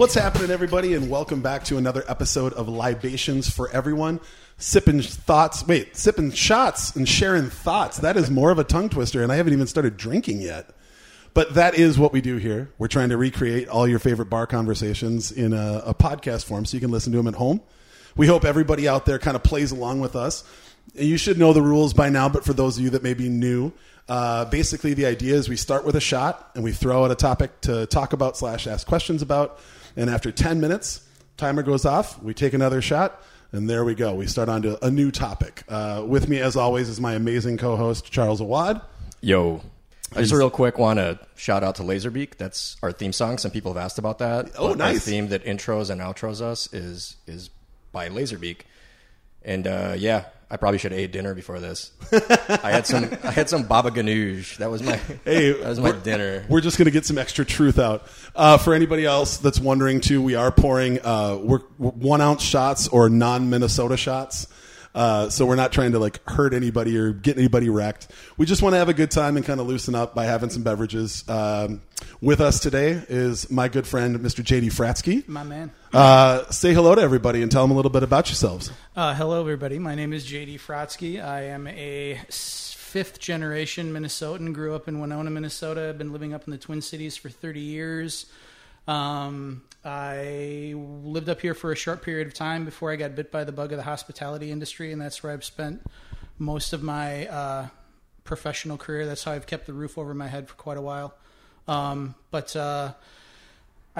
What's happening, everybody, and welcome back to another episode of Libations for Everyone. Sipping thoughts, wait, sipping shots and sharing thoughts. That is more of a tongue twister, and I haven't even started drinking yet. But that is what we do here. We're trying to recreate all your favorite bar conversations in a, a podcast form so you can listen to them at home. We hope everybody out there kind of plays along with us. You should know the rules by now, but for those of you that may be new, uh, basically the idea is we start with a shot and we throw out a topic to talk about slash ask questions about. And after 10 minutes, timer goes off, we take another shot, and there we go. We start on to a new topic. Uh, with me, as always, is my amazing co-host, Charles Awad. Yo. I just real quick want to shout out to Laserbeak. That's our theme song. Some people have asked about that. Oh, But nice. Our theme that intros and outros us is is by Laserbeak. And uh, yeah, I probably should have ate dinner before this. I had some I had some baba ganoush. That was my Hey, that was my dinner. We're just going to get some extra truth out. Uh, for anybody else that's wondering, too, we are pouring uh, we're, we're one ounce shots or non Minnesota shots. Uh, so we're not trying to like hurt anybody or get anybody wrecked. We just want to have a good time and kind of loosen up by having some beverages. Um, with us today is my good friend, Mr. JD Fratsky. My man. Uh, say hello to everybody and tell them a little bit about yourselves. Uh, hello, everybody. My name is JD Fratsky. I am a fifth generation Minnesotan. Grew up in Winona, Minnesota. I've been living up in the Twin Cities for 30 years. Um, I lived up here for a short period of time before I got bit by the bug of the hospitality industry, and that's where I've spent most of my uh, professional career. That's how I've kept the roof over my head for quite a while. Um, but uh,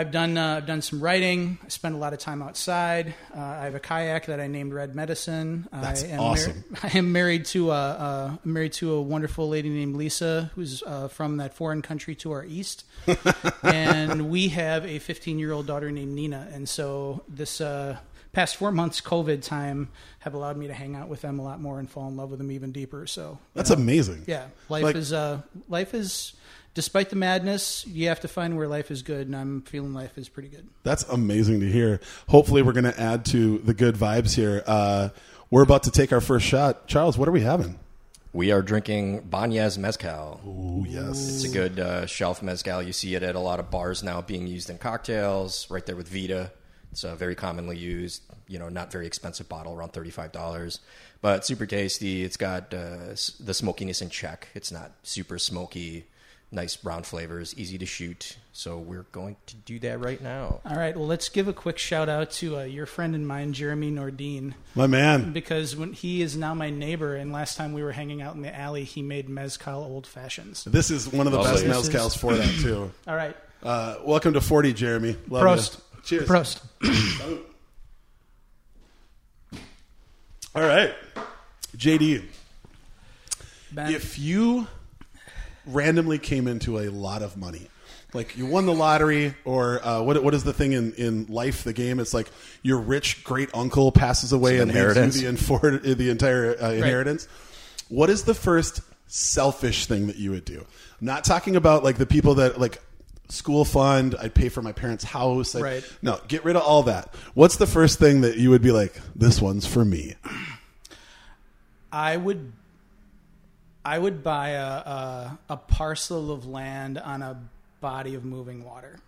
I've done uh, I've done some writing. I spend a lot of time outside. Uh, I have a kayak that I named Red Medicine. That's I am awesome. I am married to a uh, married to a wonderful lady named Lisa, who's uh, from that foreign country to our east, and we have a 15 year old daughter named Nina. And so this uh, past four months COVID time have allowed me to hang out with them a lot more and fall in love with them even deeper. So That's amazing. yeah, life Like- is uh, life is. Despite the madness, you have to find where life is good, and I'm feeling life is pretty good. That's amazing to hear. Hopefully, we're going to add to the good vibes here. Uh, we're about to take our first shot. Charles, what are we having? We are drinking Banhez Mezcal. Oh, yes. It's a good uh, shelf mezcal. You see it at a lot of bars now being used in cocktails, right there with Vida. It's uh, very commonly used, you know, not very expensive bottle, around $35. But super tasty. It's got uh, the smokiness in check. It's not super smoky, nice brown flavors, easy to shoot. So we're going to do that right now. All right, well, let's give a quick shout out to uh, your friend and mine, Jeremy Nordine, My man. because when he is now my neighbor, and last time we were hanging out in the alley, he made mezcal old fashions. This is one of the Lovely. best This is- mezcals for that, too. All right, Uh, welcome to 40, Jeremy. Love Prost. ya. Cheers. Prost. All right. JD, Ben, if you randomly came into a lot of money, like you won the lottery, or uh, what, what is the thing in, in life, the game? It's like your rich great uncle passes away Some and leaves you the, infor- the entire uh, inheritance. What is the first selfish thing that you would do? I'm not talking about like the people that like school fund, I'd pay for my parents' house. I'd- Right. No, get rid of all that. What's the first thing that you would be like, this one's for me? I would, I would buy a, a a parcel of land on a body of moving water.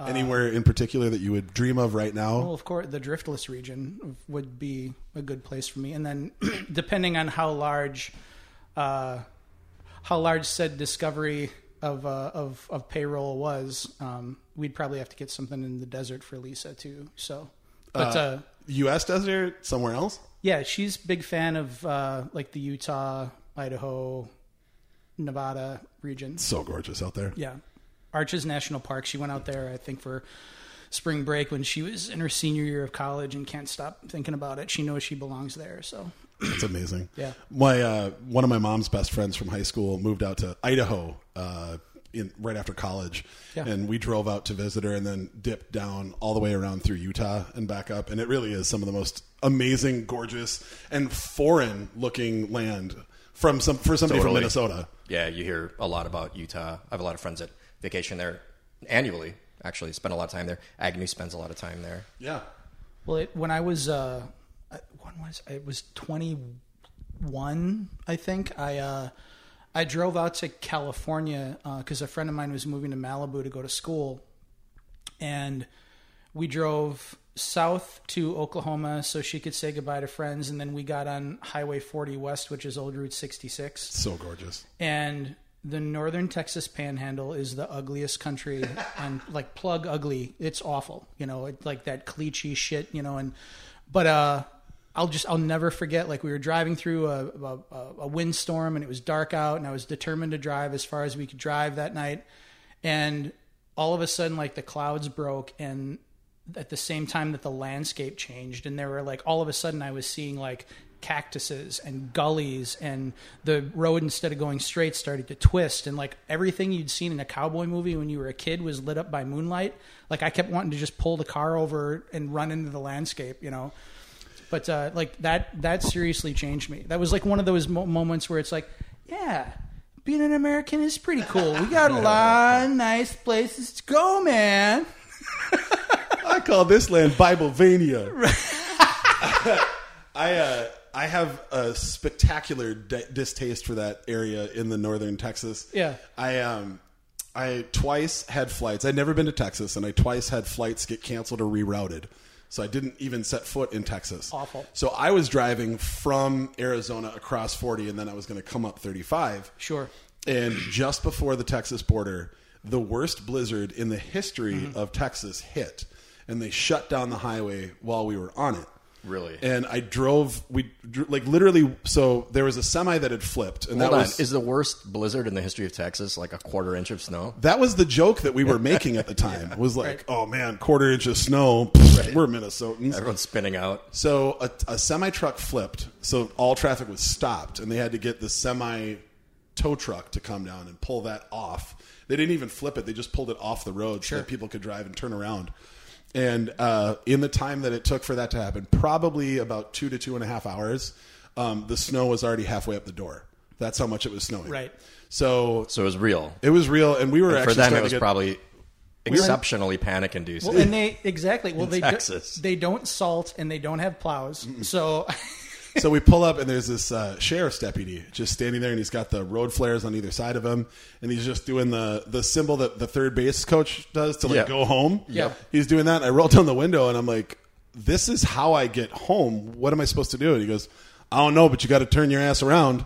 Anywhere in particular that you would dream of right now? Well, of course, the driftless region would be a good place for me. And then, depending on how large, uh, how large said discovery of uh, of of payroll was, um, we'd probably have to get something in the desert for Lisa too. So, but uh, U.S. desert, somewhere else? yeah, she's big fan of uh, like the Utah, Idaho, Nevada regions. So gorgeous out there. Yeah. Arches National Park. She went out there, I think, for spring break when she was in her senior year of college and can't stop thinking about it. She knows she belongs there. So, That's amazing. Yeah. My uh, one of my mom's best friends from high school moved out to Idaho uh, in right after college, Yeah. and we drove out to visit her, and then dipped down all the way around through Utah and back up, and it really is some of the most amazing, gorgeous, and foreign looking land from some for somebody from Totally. Minnesota. Yeah, you hear a lot about Utah. I have a lot of friends that vacation there annually. Actually, spend a lot of time there. Agnew spends a lot of time there. Yeah. well, it, when I was, uh, when was it was 21, I think. I, uh, I drove out to California because a friend of mine was moving to Malibu to go to school, and we drove south to Oklahoma so she could say goodbye to friends, and then we got on Highway 40 West, which is Old Route 66. So gorgeous. And the northern Texas Panhandle is the ugliest country, and like plug ugly. It's awful, you know, it, like that cliche shit, you know. And but uh, I'll just I'll never forget. Like we were driving through a, a, a windstorm, and it was dark out, and I was determined to drive as far as we could drive that night, and all of a sudden, like the clouds broke, and at the same time that the landscape changed and there were like all of a sudden I was seeing like cactuses and gullies and the road instead of going straight started to twist and like everything you'd seen in a cowboy movie when you were a kid was lit up by moonlight. Like I kept wanting to just pull the car over and run into the landscape you know? But uh, like that that seriously changed me. That was like one of those mo- moments where it's like yeah being an American is pretty cool. We got a lot of nice places to go man call this land Biblevania. I uh, I have a spectacular di- distaste for that area in the northern Texas. Yeah. I um I twice had flights. I'd never been to Texas, and I twice had flights get canceled or rerouted. So I didn't even set foot in Texas. Awful. So I was driving from Arizona across 40, and then I was going to come up 35. sure And just before the Texas border, the worst blizzard in the history Mm-hmm. of Texas hit, and they shut down the highway while we were on it. Really? And I drove. We like literally. So there was a semi that had flipped, and Hold that on. was Is the worst blizzard in the history of Texas like a quarter inch of snow? that was the joke that we were making at the time. Was like, Right. oh man, quarter inch of snow. We're Minnesotans. Everyone's spinning out. So a, a semi truck flipped, so all traffic was stopped, and they had to get the semi tow truck to come down and pull that off. They didn't even flip it; they just pulled it off the road so that people could drive and turn around. And uh, in the time that it took for that to happen, probably about two to two and a half hours, um, the snow was already halfway up the door. That's how much it was snowing. Right. So So it was real. it was real, and we were For actually them, it was get, probably exceptionally panic inducing. Well, and they exactly. Well, they Texas. Do, they don't salt and they don't have plows. So So we pull up and there's this uh, sheriff's deputy just standing there, and he's got the road flares on either side of him, and he's just doing the the symbol that the third base coach does to like Yeah. go home. Yeah. he's doing that. And I roll down the window, and I'm like, "This is how I get home. What am I supposed to do?" And he goes, "I don't know, but you got to turn your ass around."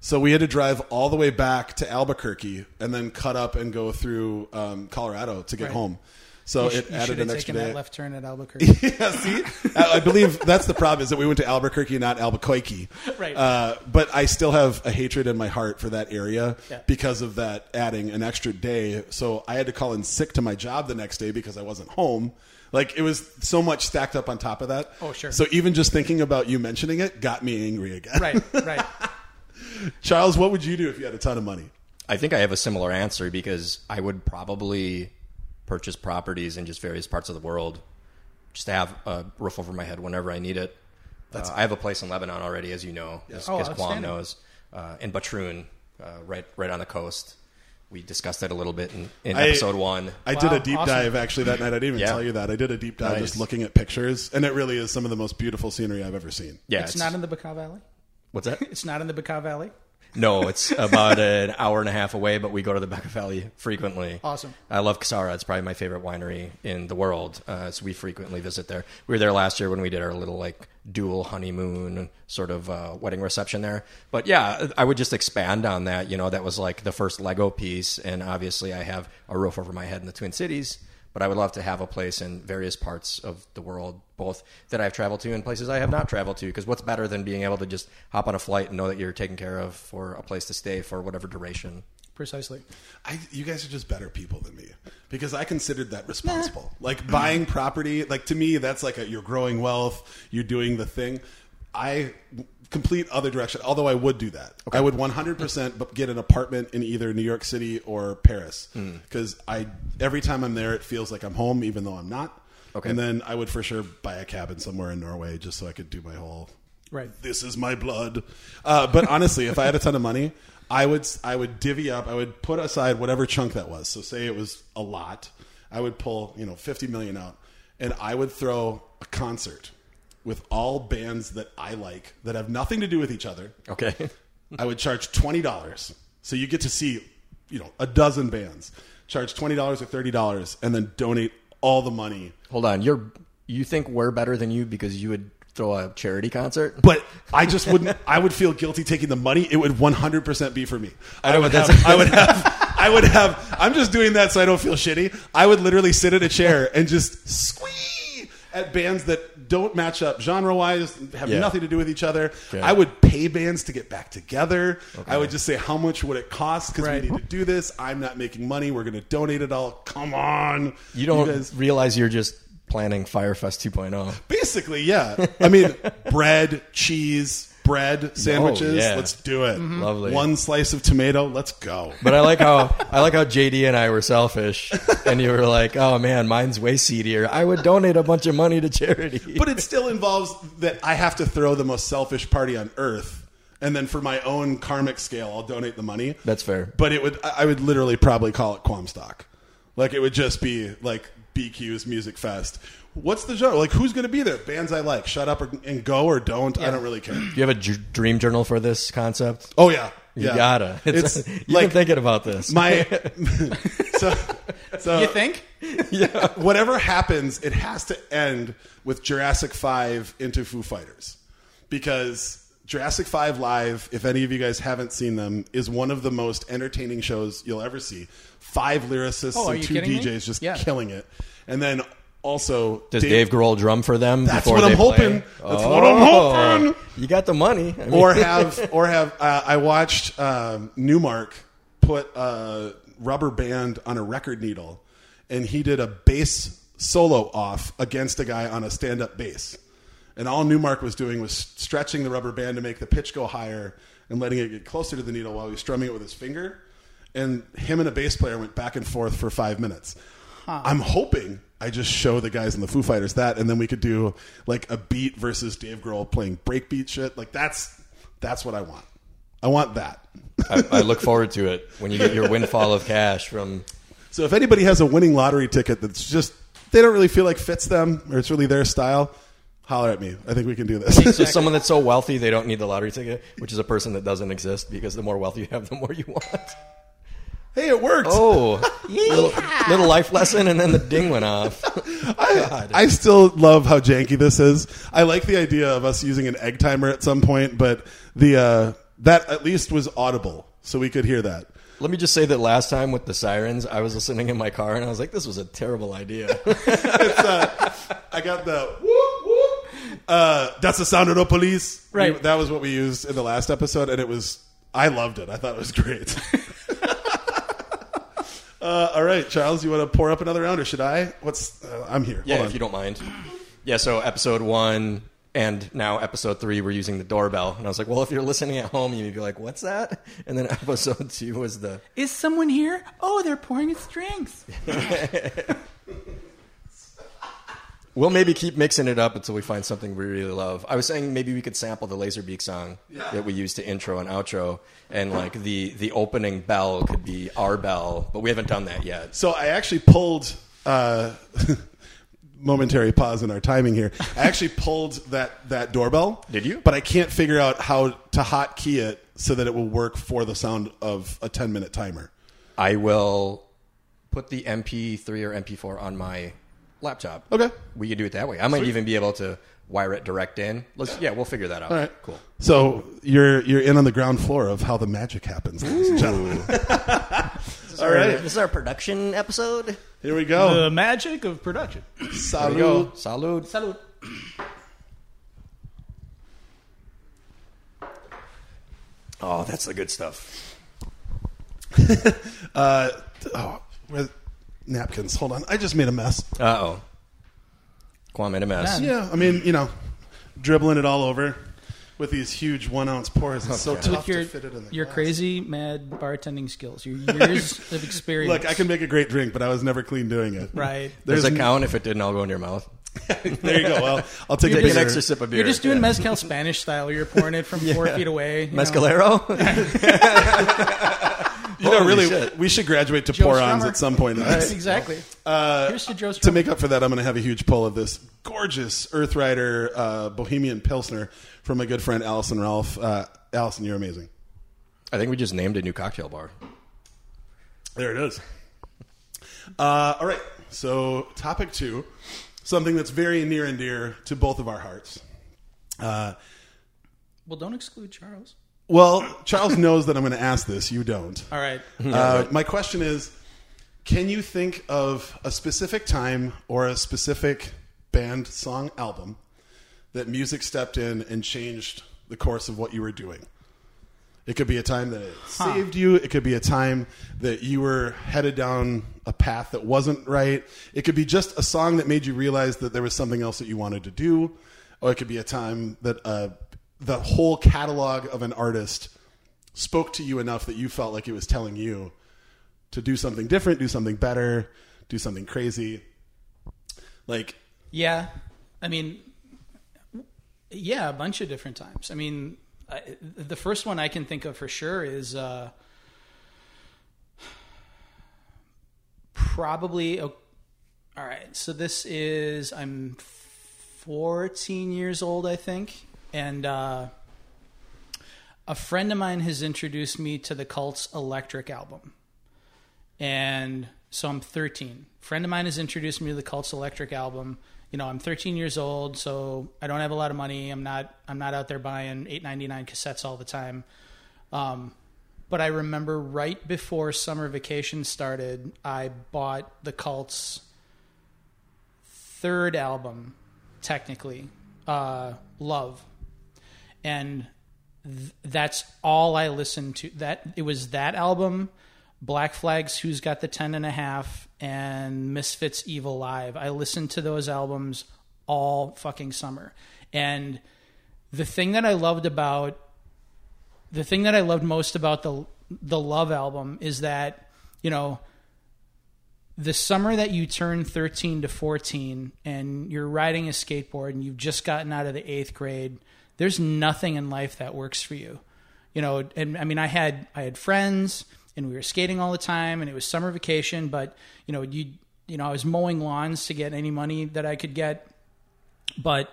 So we had to drive all the way back to Albuquerque and then cut up and go through um, Colorado to get Right. home. So you, sh- it you added should an have extra taken day. that left turn at Albuquerque. yeah, see, I I believe that's the problem is that we went to Albuquerque, not Albuquerque. Right. Uh, but I still have a hatred in my heart for that area Yeah. because of that adding an extra day. So I had to call in sick to my job the next day because I wasn't home. Like it was so much stacked up on top of that. Oh, sure. So even just thinking about you mentioning it got me angry again. right, right. Charles, what would you do if you had a ton of money? I think I have a similar answer because I would probably purchase properties in just various parts of the world just to have a roof over my head whenever I need it. Uh, I have a place in Lebanon already, as you know, as, Oh, as Kwame outstanding. knows, uh, in Batroun, uh, right right on the coast. We discussed that a little bit in, in I- episode one. I did a deep awesome. dive actually that night. I didn't even Yeah. tell you that. I did a deep dive Nice. just looking at pictures, and it really is some of the most beautiful scenery I've ever seen. yeah, it's, not in the Bekaa Valley. what's that? It's not in the Bekaa Valley. No, it's about an hour and a half away, but we go to the Bekaa Valley frequently. Awesome. I love Ksara. It's probably my favorite winery in the world. Uh, so we frequently visit there. We were there last year when we did our little like dual honeymoon sort of uh, wedding reception there. But yeah, I would just expand on that. You know, that was like the first Lego piece, and obviously I have a roof over my head in the Twin Cities. But I would love to have a place in various parts of the world, both that I've traveled to and places I have not traveled to. Because what's better than being able to just hop on a flight and know that you're taken care of for a place to stay for whatever duration? Precisely. I, you guys are just better people than me because I considered that responsible. Like buying property, like to me, that's like a, you're growing wealth, you're doing the thing. I complete other direction. Although I would do that, I would 100% bu- get an apartment in either New York City or Paris because I every time I'm there, it feels like I'm home, even though I'm not. Okay. And then I would for sure buy a cabin somewhere in Norway just so I could do my whole Right. this is my blood. Uh, but honestly, if I had a ton of money, I would I would divvy up. I would put aside whatever chunk that was. So say it was a lot, I would pull you know fifty million out, and I would throw a concert with all bands that I like that have nothing to do with each other. Okay. I would charge twenty dollars, so you get to see you know a dozen bands. Charge twenty dollars or thirty dollars, and then donate all the money. Hold on, you're you think we're better than you because you would throw a charity concert? But I just wouldn't. I would feel guilty taking the money. It would 100 percent be for me. I know, would have. that's- I would have. I would have. I'm just doing that so I don't feel shitty. I would literally sit in a chair and just squee at bands that don't match up genre wise, have Yeah. nothing to do with each other. Okay. I would pay bands to get back together. I would just say how much would it cost because Right. we need to do this. I'm not making money. We're going to donate it all. Come on, You don't guys- realize you're just planning Fyre Fest 2.0. Basically, yeah. I mean, bread, cheese, bread, oh, sandwiches. yeah. Let's do it. Mm-hmm. Lovely. One slice of tomato. Let's go. But I like how I like how JD and I were selfish, and you were like, "Oh man, mine's way seedier. I would donate a bunch of money to charity." But it still involves that I have to throw the most selfish party on earth, and then for my own karmic scale, I'll donate the money. That's fair. But it would, I I would literally probably call it Quamstock. Like it would just be like BQ's Music Fest. What's the genre? Like who's going to be there? Bands I like. Shut up or, and go or don't. I don't really care. Do you have a j- dream journal for this concept? Oh yeah, You yeah. gotta. It's, It's you've like been thinking about this. my so so You think? yeah. whatever happens, it has to end with Jurassic Five into Foo Fighters, because Jurassic Five live, if any of you guys haven't seen them, is one of the most entertaining shows you'll ever see. Five lyricists Oh, are and you two kidding me? DJs just Yeah. killing it, and then also Does Dave, Grohl drum for them? That's before what I'm they play? hoping. That's what I'm Oh, hoping. You got the money. I mean, or have or have uh, I watched um, Nu-Mark put a rubber band on a record needle, and he did a bass solo off against a guy on a stand-up bass, and all Nu-Mark was doing was stretching the rubber band to make the pitch go higher and letting it get closer to the needle while he was strumming it with his finger, and him and a bass player went back and forth for five minutes. I'm hoping I just show the guys in the Foo Fighters that, and then we could do like a beat versus Dave Grohl playing breakbeat shit. Like that's that's what I want. I want that. I, I look forward to it when you get your windfall of cash from. So if anybody has a winning lottery ticket that's just they don't really feel like fits them or it's really their style, holler at me. I think we can do this. So someone that's so wealthy they don't need the lottery ticket, which is a person that doesn't exist because the more wealth you have, the more you want. Hey, it worked. Oh, little, little life lesson, and then the ding went off. I, I still love how janky this is. I like the idea of us using an egg timer at some point, but the uh, that at least was audible, so we could hear that. Let me just say that last time with the sirens, I was listening in my car and I was like, "This was a terrible idea." I got the whoop whoop. Uh, that's the sound of the police. Right. We- that was what we used in the last episode, and it was. I loved it. I thought it was great. Uh, all right, Charles, you want to pour up another round, or should I? What's? Uh, I'm here. yeah, Hold on. if you don't mind. Yeah, so episode one and now episode three, we're using the doorbell, and I was like, "Well, if you're listening at home, you'd be like, what's that?" And then episode two was the Is someone here? Oh, they're pouring us drinks. We'll maybe keep mixing it up until we find something we really love. I was saying maybe we could sample the Laserbeak song that we use to intro and outro, and like the the opening bell could be our bell, but we haven't done that yet. So I actually pulled. Uh, momentary pause in our timing here. I actually pulled that that doorbell. Did you? But I can't figure out how to hotkey it so that it will work for the sound of a 10 minute timer. I will put the MP3 or MP4 on my laptop. Okay. we could do it that way. I might even be able to wire it direct in. Let's yeah, we'll figure that out. All right, cool. So you're you're in on the ground floor of how the magic happens, ladies and gentlemen. All right, This is our production episode. here we go. The magic of production. There we Salud. Salud. Salud. Oh, that's the good stuff. Uh, oh, where, napkins. Hold on, I just made a mess. Uh oh. Kwame made a mess. Man. Yeah, I mean, you know, dribbling it all over with these huge one ounce pours. It's so Okay. tough With your to fit it in the your glass. crazy mad bartending skills, your years of experience. Look, I can make a great drink, but I was never clean doing it. Right. Does There's a count if it didn't all go in your mouth? There you go. Well, I'll take a Take an bigger- extra sip of beer. You're just doing Yeah. mezcal Spanish style. You're pouring it from four feet away. you know. Mescalero? You know, really, shit. we should graduate to Joe pour-ons Strummer. at some point. in this. Exactly. Uh, Here's to Joe to make up for that, I'm going to have a huge pull of this gorgeous Earth Rider uh, Bohemian Pilsner from my good friend Allison Ralph. Uh, Allison, you're amazing. I think we just named a new cocktail bar. There it is. Uh, all right. So, topic two, something that's very near and dear to both of our hearts. Uh, Well, don't exclude Charles. Well, Charles knows that I'm going to ask this. You don't. All right. Uh, my question is Can you think of a specific time or a specific band, song, album that music stepped in and changed the course of what you were doing? It could be a time that it saved you. It could be a time that you were headed down a path that wasn't right. It could be just a song that made you realize that there was something else that you wanted to do. Or it could be a time that uh, the whole catalog of an artist spoke to you enough that you felt like it was telling you to do something different, do something better, do something crazy. Like, Yeah, I mean, yeah, a bunch of different times. I mean, I, the first one I can think of for sure is uh, probably. All right, so this is I'm 14 years old, I think, and uh, a friend of mine has introduced me to the Cult's Electric album and so I'm 13. friend of mine has introduced me to the Cults Electric album. You know, I'm 13 years old, so I don't have a lot of money. I'm not I'm not out there buying 8.99 cassettes all the time. Um, but I remember right before summer vacation started, I bought the Cults' third album, technically, uh, Love, and th- that's all I listened to. That it was that album. Black Flags, Who's Got the Ten and a Half, and Misfits Evil Live. I listened to those albums all fucking summer. And the thing that I loved about the thing that I loved most about the the Love album is that, you know, the summer that you turn 13 to 14 and you're riding a skateboard and you've just gotten out of the 8th grade, there's nothing in life that works for you. You know, and I mean I had I had friends and we were skating all the time and it was summer vacation but you know you you know I was mowing lawns to get any money that I could get. But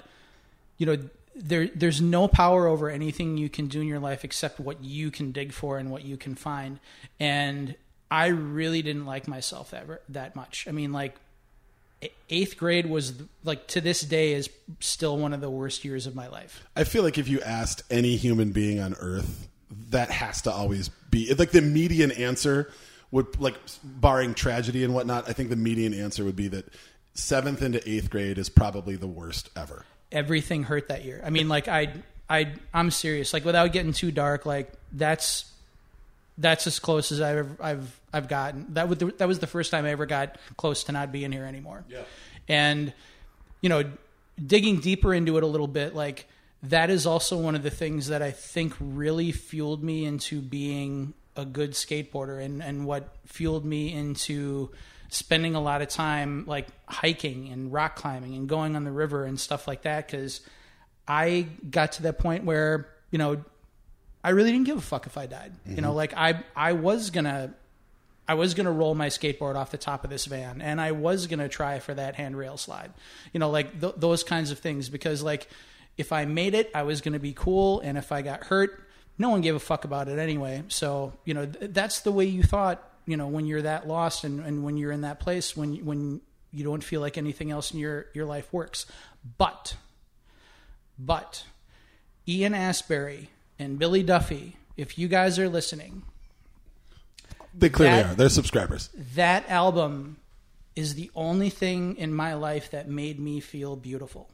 you know there there's no power over anything you can do in your life except what you can dig for and what you can find. And I really didn't like myself that that much. I mean like eighth grade was like to this day is still one of the worst years of my life I feel like if you asked any human being on earth, that has to always be like the median answer would like barring tragedy and whatnot. I think the median answer would be that seventh into eighth grade is probably the worst ever. everything hurt that year. I mean, like I, I, I'm serious. Like without getting too dark, like that's that's as close as I've ever, I've I've gotten. That was the, that was the first time I ever got close to not being here anymore. Yeah. And you know, digging deeper into it a little bit, like that is also one of the things that I think really fueled me into being a good skateboarder and and what fueled me into spending a lot of time like hiking and rock climbing and going on the river and stuff like that because I got to that point where you know I really didn't give a fuck if I died. You know, mm-hmm. like I I was gonna I was gonna roll my skateboard off the top of this van and I was gonna try for that handrail slide. You know, like th- those kinds of things because like if I made it, I was gonna be cool, and if I got hurt, no one gave a fuck about it anyway. So you know th- that's the way you thought. You know, when you're that lost and, and when you're in that place when when you don't feel like anything else in your your life works, but but Ian Astbury and Billy Duffy, if you guys are listening, They clearly That- are. They're subscribers. that album is the only thing in my life that made me feel beautiful.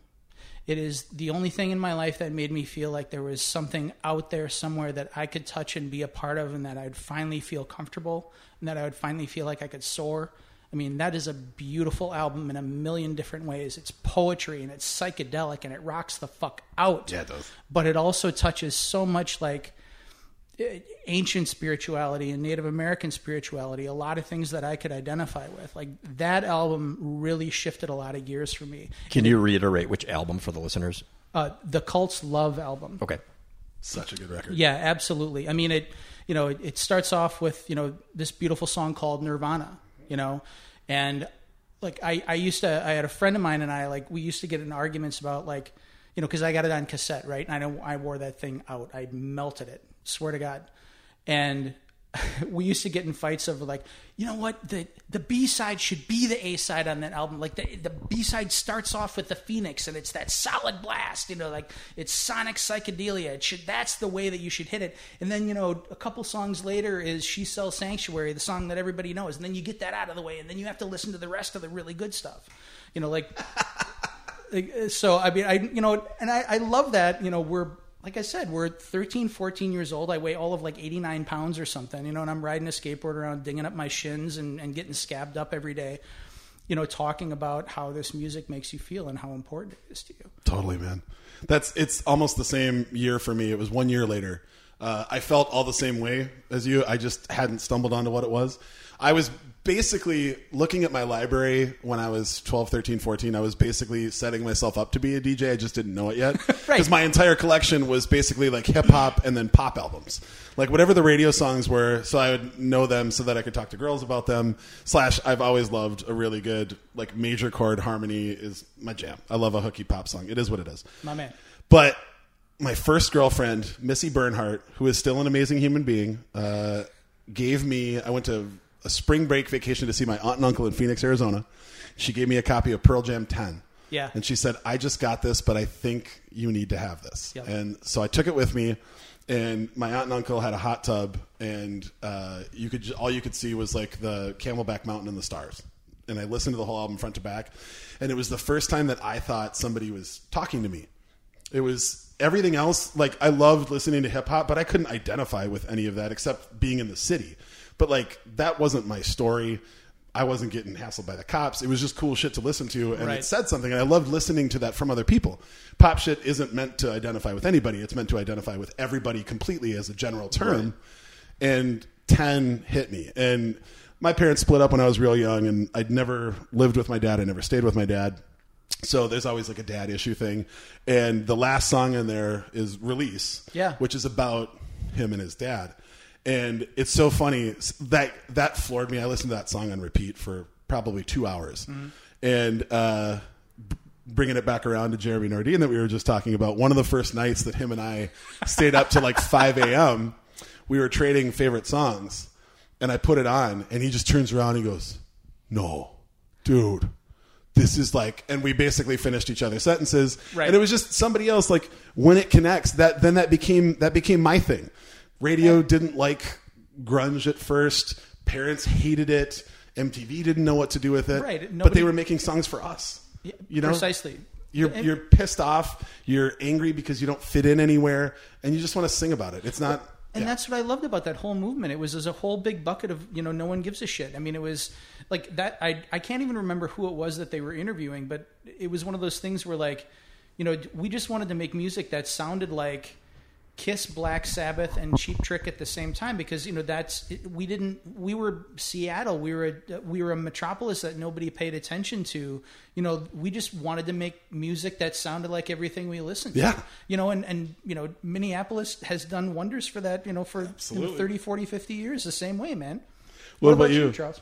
It is the only thing in my life that made me feel like there was something out there somewhere that I could touch and be a part of, and that I'd finally feel comfortable, and that I would finally feel like I could soar. I mean, that is a beautiful album in a million different ways. It's poetry and it's psychedelic and it rocks the fuck out. Yeah, it does. But it also touches so much like ancient spirituality and Native American spirituality, a lot of things that I could identify with. Like that album really shifted a lot of gears for me. Can you reiterate which album for the listeners? Uh, the Cult's Love album. Okay. Such a good record. Yeah, absolutely. I mean, it you know it, it starts off with you know this beautiful song called Nirvana, you know, and like I I used to I had a friend of mine and I like we used to get in arguments about like you know because I got it on cassette right and I know I wore that thing out I melted it swear to God, and we used to get in fights over like, you know what, the the B side should be the A side on that album. Like the the B side starts off with the Phoenix and it's that solid blast, you know, like it's sonic psychedelia. It should that's the way that you should hit it. And then, you know, a couple songs later is She Sells Sanctuary, the song that everybody knows. And then you get that out of the way and then you have to listen to the rest of the really good stuff. You know, like so I mean I you know and I, I love that, you know, we're like I said, we're 13, 14 years old. I weigh all of like 89 pounds or something, you know, and I'm riding a skateboard around, dinging up my shins and, and getting scabbed up every day, you know, talking about how this music makes you feel and how important it is to you. Totally, man. That's it's almost the same year for me. It was one year later. Uh, I felt all the same way as you. I just hadn't stumbled onto what it was. I was basically looking at my library when I was 12, 13, 14. I was basically setting myself up to be a DJ. I just didn't know it yet. Because Right. my entire collection was basically like hip hop and then pop albums. Like whatever the radio songs were, so I would know them so that I could talk to girls about them. Slash, I've always loved a really good, like major chord harmony is my jam. I love a hooky pop song. It is what it is. My man. But my first girlfriend, Missy Bernhardt, who is still an amazing human being, uh, gave me. I went to a spring break vacation to see my aunt and uncle in Phoenix, Arizona. She gave me a copy of Pearl Jam 10. Yeah. And she said, I just got this, but I think you need to have this. Yep. And so I took it with me. And my aunt and uncle had a hot tub, and uh, you could all you could see was like the Camelback Mountain and the stars. And I listened to the whole album front to back, and it was the first time that I thought somebody was talking to me. It was everything else. Like I loved listening to hip hop, but I couldn't identify with any of that except being in the city. But like that wasn't my story. I wasn't getting hassled by the cops. It was just cool shit to listen to, and Right. it said something. And I loved listening to that from other people. Pop shit isn't meant to identify with anybody. It's meant to identify with everybody completely as a general term. And ten hit me, and my parents split up when I was real young, and I'd never lived with my dad. I never stayed with my dad. So there's always like a dad issue thing. And the last song in there is Release, Yeah. which is about him and his dad. And it's so funny that that floored me. I listened to that song on repeat for probably two hours. And uh, b- bringing it back around to Jeremy Nardine that we were just talking about, one of the first nights that him and I stayed up to like 5 a.m., we were trading favorite songs. And I put it on, and he just turns around and he goes, No, dude this is like and we basically finished each other's sentences Right. and it was just somebody else like when it connects that then that became that became my thing radio didn't like grunge at first parents hated it mtv didn't know what to do with it Right. but they were making songs for us you know Precisely. you're And- you're pissed off you're angry because you don't fit in anywhere and you just want to sing about it it's not and yeah. that's what I loved about that whole movement. It was as a whole big bucket of you know no one gives a shit. I mean, it was like that. I I can't even remember who it was that they were interviewing, but it was one of those things where like, you know, we just wanted to make music that sounded like Kiss, Black Sabbath, and Cheap Trick at the same time because you know that's we didn't we were Seattle. We were a, we were a metropolis that nobody paid attention to. You know we just wanted to make music that sounded like everything we listened to. Yeah. you know and and you know Minneapolis has done wonders for that you know for you know, 30 40 50 years the same way man. What about you? Charles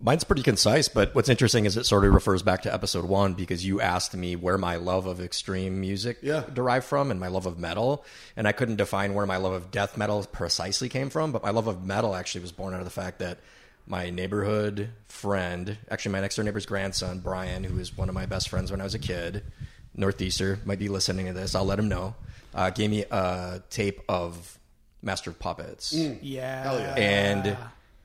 Mine's pretty concise, but what's interesting is it sort of refers back to episode one because you asked me where my love of extreme music Yeah. derived from and my love of metal. And I couldn't define where my love of death metal precisely came from, but my love of metal actually was born out of the fact that my neighborhood friend, actually my next door neighbor's grandson, Brian, who was one of my best friends when I was a kid, Northeaster, might be listening to this. I'll let him know. Uh, gave me a tape of Master of Puppets. yeah Hell yeah. And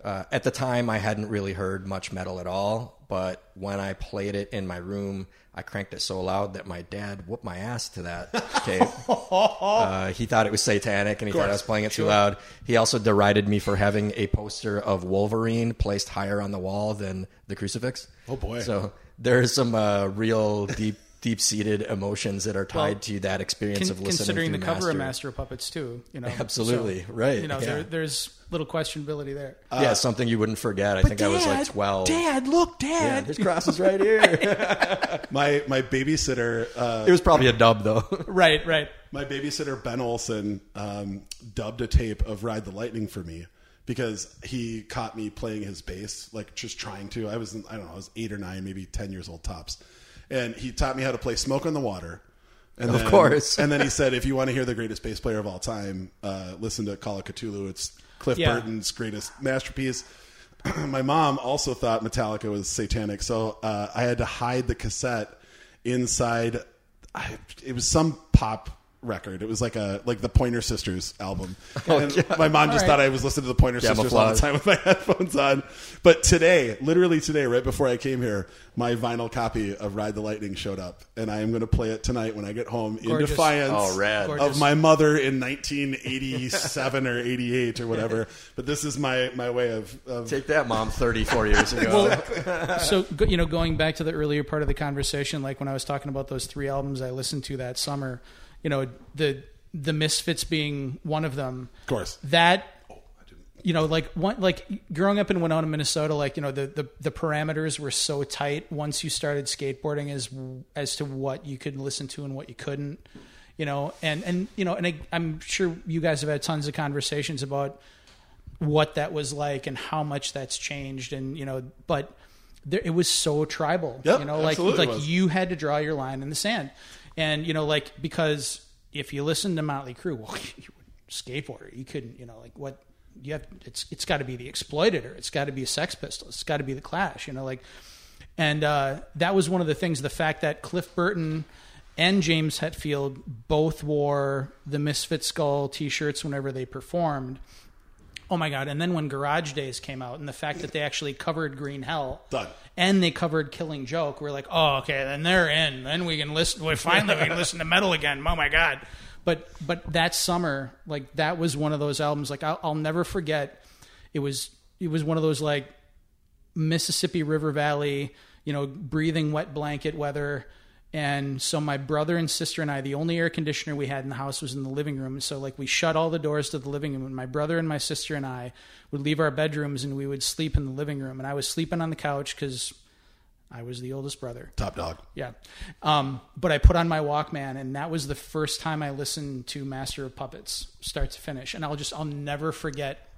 uh, at the time, I hadn't really heard much metal at all. But when I played it in my room, I cranked it so loud that my dad whooped my ass to that tape. uh, he thought it was satanic and he thought I was playing it too loud. He also derided me for having a poster of Wolverine placed higher on the wall than the crucifix. Oh, boy. So there's some uh, real deep. Deep seated emotions that are tied Well, to that experience Con- of listening to considering the through cover of Master. Master of Puppets too you know Absolutely, So, right, you know yeah. there, there's little questionability there yeah, something you wouldn't forget. I think I was like 12. Dad look Dad his cross is right here. my my babysitter uh, it was probably a dub though. right right My babysitter Ben Olson um, dubbed a tape of "Ride the Lightning" for me because he caught me playing his bass, like just trying to. I was I don't know, I was eight or nine, maybe ten years old tops, and he taught me how to play "Smoke on the Water." And Of then, course. and then he said, "If you want to hear the greatest bass player of all time, uh, listen to Call of Cthulhu. It's Cliff Yeah. Burton's greatest masterpiece. My mom also thought Metallica was satanic, so uh, I had to hide the cassette inside. I, it was some pop record. It was like a like the Pointer Sisters album. Oh, and my mom just All right. thought I was listening to the Pointer Sisters all the Camouflage. time with my headphones on. But today, literally today, right before I came here, my vinyl copy of Ride the Lightning showed up, and I am going to play it tonight when I get home in defiance Oh, rad. of my mother in 1987 or 88 or whatever. But this is my my way of, of Take that, mom. Thirty-four years ago. so you know going back to the earlier part of the conversation like when i was talking about those three albums i listened to that summer you know the the misfits being one of them. Of course. that you know like one like growing up in winona minnesota like you know the, the the parameters were so tight once you started skateboarding as as to what you could listen to and what you couldn't you know? And and you know and I, i'm sure you guys have had tons of conversations about what that was like and how much that's changed and you know but there, it was so tribal Yep, you know? Like like you had to draw your line in the sand and you know like because if you listen to motley crue well you a skateboarder you couldn't you know like what you have it's it's got to be the exploitator it's got to be a sex pistol it's got to be the clash you know like and uh, that was one of the things the fact that cliff burton and james hetfield both wore the misfit skull t-shirts whenever they performed Oh my god! And then when Garage Days came out, and the fact that they actually covered Green Hell, Done. and they covered Killing Joke, we're like, oh, okay, then they're in. Then we can listen. We finally we can listen to metal again. Oh my god! But but that summer, like that was one of those albums. Like I'll, I'll never forget. It was it was one of those like Mississippi River Valley, you know, breathing wet blanket weather. And so my brother and sister and I, the only air conditioner we had in the house was in the living room. So like we shut all the doors to the living room. And my brother and my sister and I would leave our bedrooms and we would sleep in the living room. And I was sleeping on the couch because I was the oldest brother. Top dog. Yeah. Um, but I put on my Walkman, and that was the first time I listened to Master of Puppets, start to finish. And I'll just, I'll never forget,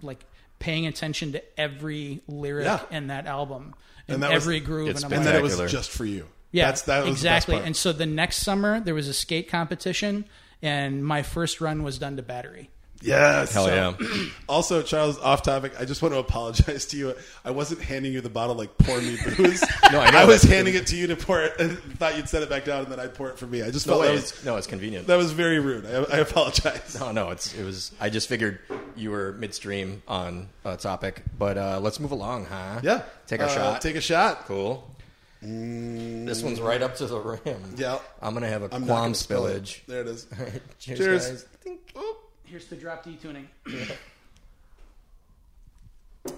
like, paying attention to every lyric Yeah. in that album and, And that was- every groove. it's and I'm And like, then it was just for you. Yeah, That's, that was exactly. The best part. And so the next summer, there was a skate competition, and my first run was done to battery. yes. Hell So- yeah. Also, Charles, off topic. I just want to apologize to you. I wasn't handing you the bottle like pour me booze. No, I know was that. handing it to you to pour it, and thought you'd set it back down, and then I'd pour it for me. I just No felt that was no, it's convenient. that was very rude. I, I apologize. No, no, it's it was. I just figured you were midstream on a topic, but uh, let's move along, huh? Yeah. Take a Uh, shot. Take a shot. cool. This one's right up to the rim. Yeah. I'm gonna have a I'm qualm gonna spill spillage. There it is. Cheers, Cheers. guys. Oh, Here's the drop D tuning.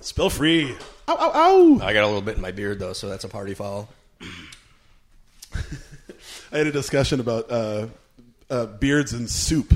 spill free. Ow, ow, ow. I got a little bit in my beard though, so that's a party foul. I had a discussion about uh, uh, beards and soup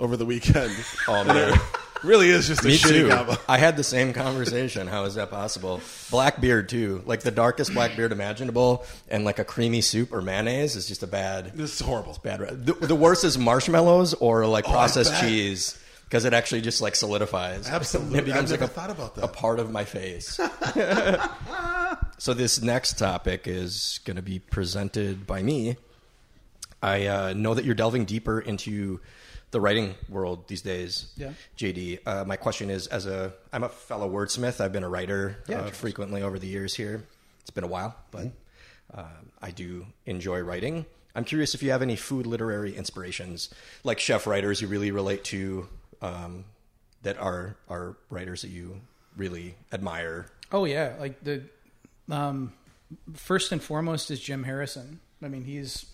over the weekend. Oh man. really is just a Me shitty too. combo. I had the same conversation. How is that possible? Black beard too, like the darkest black beard imaginable, and like a creamy soup or mayonnaise is just a bad, This is horrible. It's bad. re- The, the worst is marshmallows or like Oh, I processed bet. cheese because it actually just like solidifies. Absolutely. it becomes I've like never a, thought about that. a part of my face. so this next topic is going to be presented by me. I uh, know that you're delving deeper into the writing world these days. Yeah. JD, uh, my question is: as a, I'm a fellow wordsmith. I've been a writer Yeah, uh, frequently over the years. Here, it's been a while, but Mm-hmm. uh, I do enjoy writing. I'm curious if you have any food literary inspirations, like chef writers you really relate to, um, that are are writers that you really admire. Oh yeah, like the um, first and foremost is Jim Harrison. I mean, he's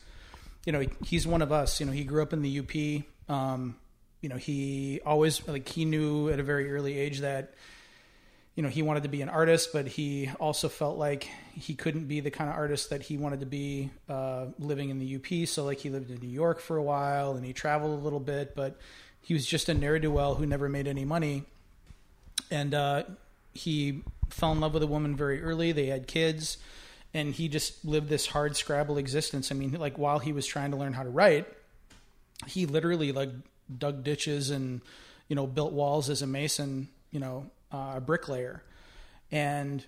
you know he's one of us. You know, he grew up in the UP. Um, you know, he always like he knew at a very early age that you know he wanted to be an artist, but he also felt like he couldn't be the kind of artist that he wanted to be uh, living in the UP. So like he lived in New York for a while and he traveled a little bit, but he was just a ne'er do well who never made any money and uh, he fell in love with a woman very early. They had kids, and he just lived this hard scrabble existence. I mean, like while he was trying to learn how to write, he literally like dug ditches and you know built walls as a mason, you know, uh, a bricklayer, and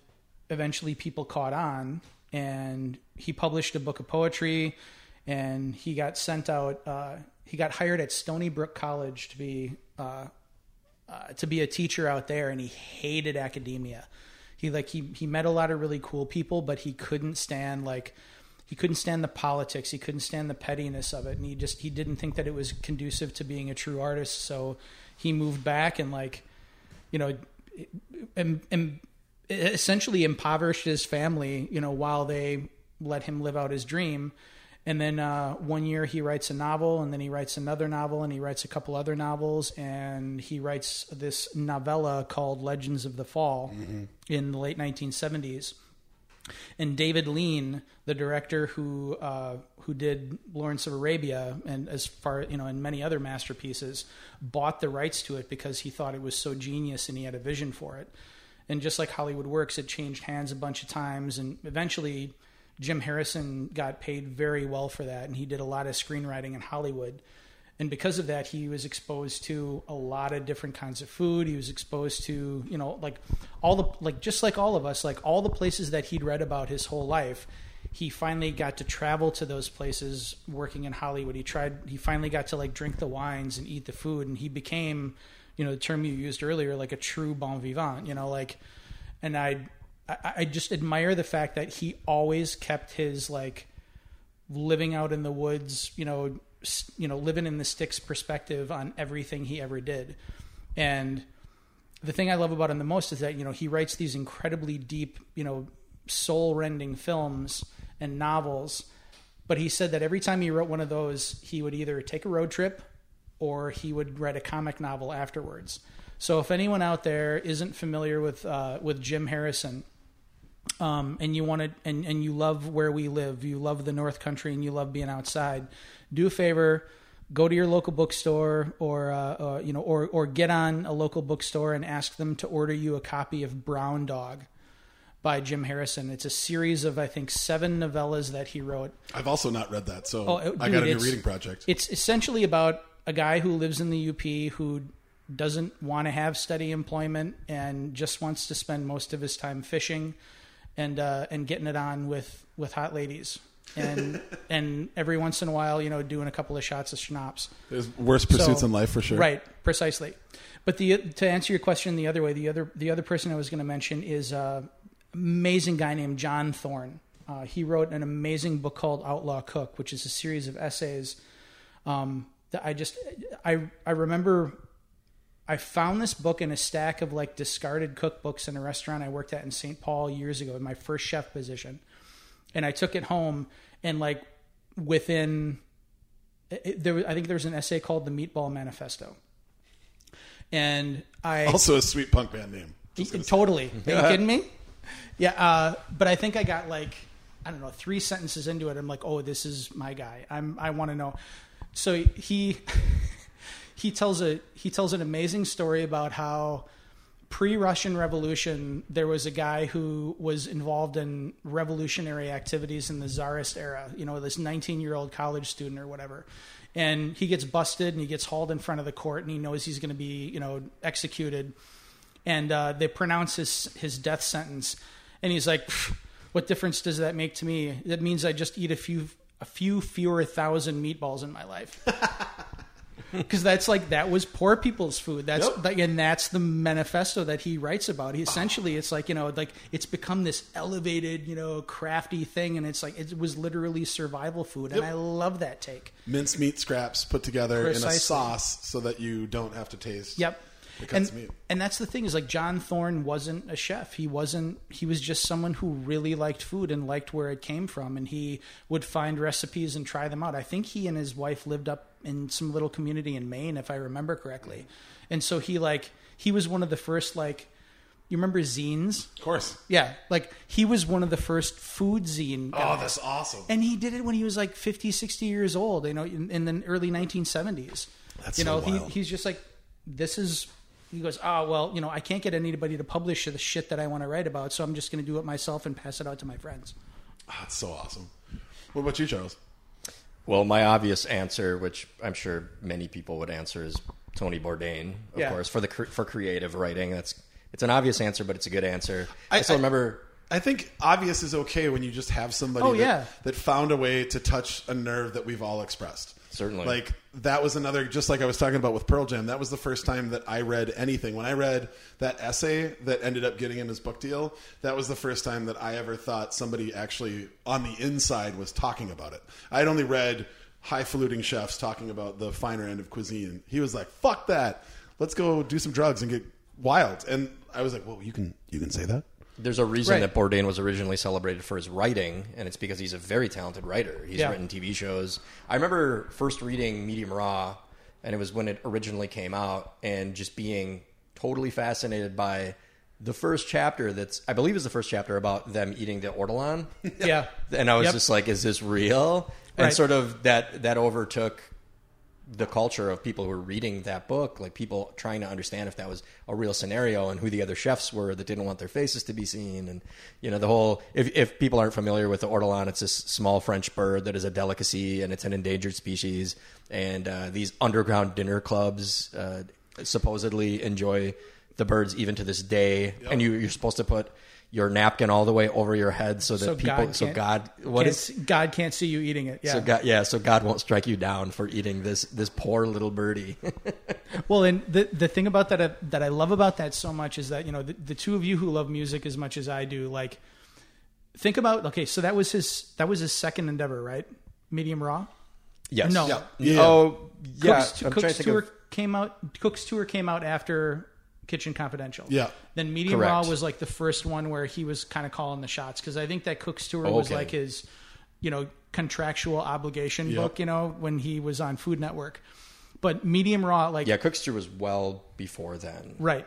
eventually people caught on, and he published a book of poetry, and he got sent out. Uh, he got hired at Stony Brook College to be uh, uh, to be a teacher out there, and he hated academia. He like he he met a lot of really cool people, but he couldn't stand like he couldn't stand the politics. He couldn't stand the pettiness of it, and he just he didn't think that it was conducive to being a true artist. So he moved back and like you know, and, and essentially impoverished his family. You know, while they let him live out his dream. And then uh, one year he writes a novel, and then he writes another novel, and he writes a couple other novels, and he writes this novella called Legends of the Fall mm-hmm. in the late 1970s. And David Lean, the director who uh, who did Lawrence of Arabia, and as far you know, and many other masterpieces, bought the rights to it because he thought it was so genius and he had a vision for it. And just like Hollywood works, it changed hands a bunch of times, and eventually Jim Harrison got paid very well for that, and he did a lot of screenwriting in Hollywood. And because of that, he was exposed to a lot of different kinds of food. He was exposed to, you know, like all the, like just like all of us, like all the places that he'd read about his whole life. He finally got to travel to those places working in Hollywood. He tried, he finally got to like drink the wines and eat the food, and he became, you know, the term you used earlier, like a true bon vivant, you know, like, and I I, just admire the fact that he always kept his like living out in the woods, you know, you know, living in the sticks perspective on everything he ever did. And the thing I love about him the most is that, you know, he writes these incredibly deep, you know, soul rending films and novels. But he said that every time he wrote one of those, he would either take a road trip or he would write a comic novel afterwards. So if anyone out there isn't familiar with uh, with Jim Harrison, um, and you want to and, and you love where we live. You love the north country and you love being outside. Do a favor go to your local bookstore or uh, uh, you know or or get on a local bookstore and ask them to order you a copy of brown dog by jim harrison. It's a series of i think seven novellas that he wrote. I've also not read that so oh, dude, i got a new reading project it's essentially about a guy who lives in the up who doesn't want to have steady employment and just wants to spend most of his time fishing and uh, and getting it on with with hot ladies. and and every once in a while, you know, doing a couple of shots of schnapps. There's worse pursuits so, in life for sure. Right, precisely. But the to answer your question the other way, the other the other person I was going to mention is an uh, amazing guy named John Thorne. Uh, he wrote an amazing book called Outlaw Cook, which is a series of essays um, that I just I I remember I found this book in a stack of like discarded cookbooks in a restaurant I worked at in St. Paul years ago in my first chef position. And I took it home and like within it, there I think there was an essay called the Meatball Manifesto. And I also a sweet punk band name. Totally. Are you kidding me? Yeah, uh, but I think I got like I don't know, three sentences into it. I'm like, oh, this is my guy. I'm I want to know. So he he tells a he tells an amazing story about how pre-Russian Revolution there was a guy who was involved in revolutionary activities in the Tsarist era. You know, this 19-year-old college student or whatever. And he gets busted and he gets hauled in front of the court and he knows he's going to be, you know, executed. And uh, they pronounce his his death sentence. And he's like, "What difference does that make to me? That means I just eat a few a few fewer thousand meatballs in my life." because that's like that was poor people's food. That's yep. like, and that's the manifesto that he writes about. He essentially, it's like you know, like it's become this elevated, you know, crafty thing, and it's like it was literally survival food, yep. and I love that take. Minced meat scraps put together Precisely. in a sauce so that you don't have to taste. Yep. And, and that's the thing is like John Thorne wasn't a chef. He wasn't. He was just someone who really liked food and liked where it came from, and he would find recipes and try them out. I think he and his wife lived up in some little community in Maine, if I remember correctly. Mm-hmm. And so he like he was one of the first like you remember zines? Of course. Yeah, like he was one of the first food zine. Oh, guys. Oh, that's awesome. And he did it when he was like 50, 60 years old, you know, in, in the early 1970s. That's you know, so he, he's just like this is he goes, "Oh, well, you know, I can't get anybody to publish the shit that I want to write about, so I'm just going to do it myself and pass it out to my friends." Oh, that's so awesome. What about you, Charles? Well, my obvious answer, which I'm sure many people would answer, is Tony Bourdain, of yeah. course, for the for creative writing. That's it's an obvious answer, but it's a good answer. I, I still remember. I think obvious is okay when you just have somebody oh, that, yeah. that found a way to touch a nerve that we've all expressed. Certainly. Like that was another, just like I was talking about with Pearl Jam. That was the first time that I read anything. When I read that essay that ended up getting him his book deal, that was the first time that I ever thought somebody actually on the inside was talking about it. I had only read highfalutin chefs talking about the finer end of cuisine. He was like, "Fuck that, let's go do some drugs and get wild." And I was like, "Well, you can you can say that." There's a reason Right. that Bourdain was originally celebrated for his writing, and it's because he's a very talented writer. He's Yeah. written TV shows. I remember first reading Medium Raw, and it was when it originally came out, and just being totally fascinated by the first chapter. That's I believe is the first chapter about them eating the ortolan, Yeah. and I was Yep. just like, "Is this real?" And Right. sort of that that overtook the culture of people who were reading that book, like people trying to understand if that was a real scenario and who the other chefs were that didn't want their faces to be seen. And, you know, the whole, if, if people aren't familiar with the ortolan, it's this small French bird that is a delicacy and it's an endangered species. And uh, these underground dinner clubs uh, supposedly enjoy the birds even to this day. And you, you're supposed to put your napkin all the way over your head so that So people, God so God, what Can't see- God can't see you eating it. Yeah. so God, yeah, so God won't strike you down for eating this this poor little birdie. Well, and the the thing about that uh, that I love about that so much is that you know the, the two of you who love music as much as I do, like think about okay, so that was his that was his second endeavor, right? Medium raw. yes. No. Yeah. Yeah. Oh, yeah. Cook's, I'm Cook's to tour of- came out. Cook's tour came out after Kitchen Confidential. Yeah. Then Medium Correct. Raw was like the first one where he was kind of calling the shots because I think that Cook's tour oh, was Okay. like his, you know, contractual obligation Yep. book. You know, when he was on Food Network. But Medium Raw, like Yeah, Cook's Tour was well before then. Right.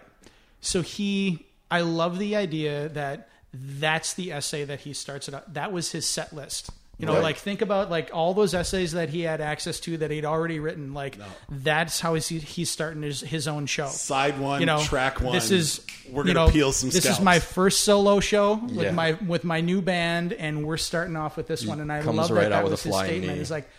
So he, I love the idea that that's the essay that he starts it out. That was his set list. You know, Right. like think about like all those essays that he had access to that he'd already written. Like that's how he's, he's starting his, his own show. Side one, You know, track one. This is we're gonna know, peel some. This scalps. is my first solo show with Yeah. my with my new band, and we're starting off with this one. And I love right that out that with was a his statement. knee. He's like,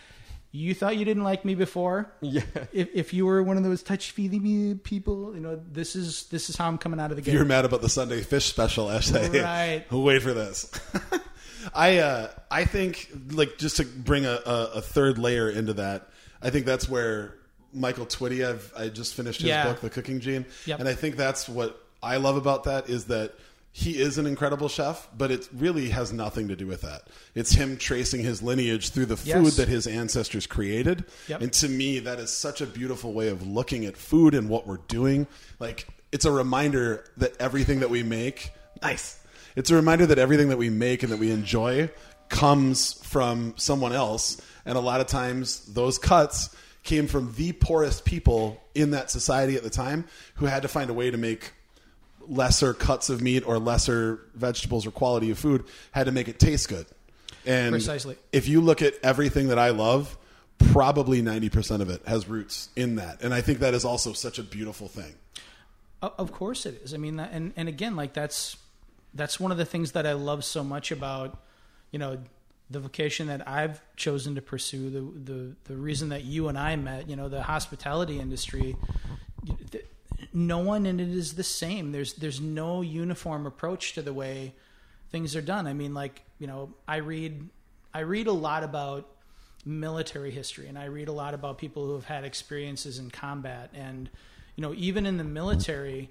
"You thought you didn't like me before." Yeah. If, if you were one of those touch feely people, you know this is this is how I'm coming out of the gate. You're mad about the Sunday fish special essay. Right. Wait for this. I uh, I think like just to bring a, a, a third layer into that, I think that's where Michael Twitty. I've I just finished his Yeah. book, The Cooking Gene, Yep. and I think that's what I love about that is that he is an incredible chef, but it really has nothing to do with that. It's him tracing his lineage through the food Yes. that his ancestors created. Yep. And to me, that is such a beautiful way of looking at food and what we're doing. Like, it's a reminder that everything that we make, nice. It's a reminder that everything that we make and that we enjoy comes from someone else. And a lot of times, those cuts came from the poorest people in that society at the time who had to find a way to make lesser cuts of meat or lesser vegetables or quality of food had to make it taste good. And Precisely. if you look at everything that I love, probably 90% of it has roots in that. And I think that is also such a beautiful thing. Of course it is. I mean, and and again, like that's that's one of the things that I love so much about you know the vocation that I've chosen to pursue. The the the reason that you and I met, you know, the hospitality industry. No one in it is the same. There's there's no uniform approach to the way things are done. I mean, like you know, I read I read a lot about military history and I read a lot about people who have had experiences in combat and you know even in the military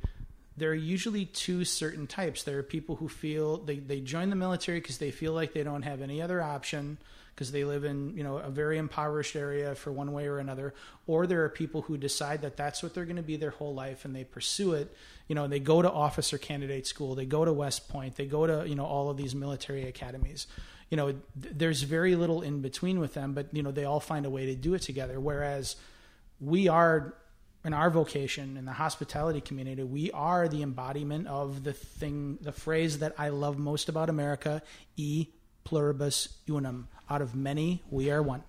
there are usually two certain types. There are people who feel they, they join the military because they feel like they don't have any other option because they live in you know a very impoverished area for one way or another or there are people who decide that that's what they're going to be their whole life and they pursue it. You know they go to officer candidate school they go to west point they go to you know all of these military academies. You know th- there's very little in between with them but you know they all find a way to do it together. Whereas we are in our vocation in the hospitality community we are the embodiment of the thing the phrase that i love most about america e pluribus unum out of many we are one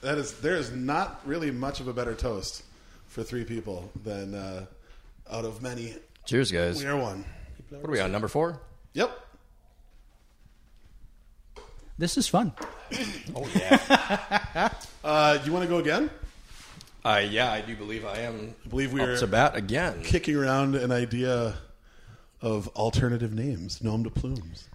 That is, there is not really much of a better toast for three people than uh, out of many, Cheers, guys. we are one. What are we on? Number four? Yep. this is fun Oh, yeah. Uh, you want to go again? Uh, yeah, I do believe I am I believe we up are to bat again. kicking around an idea of alternative names, nom de plumes.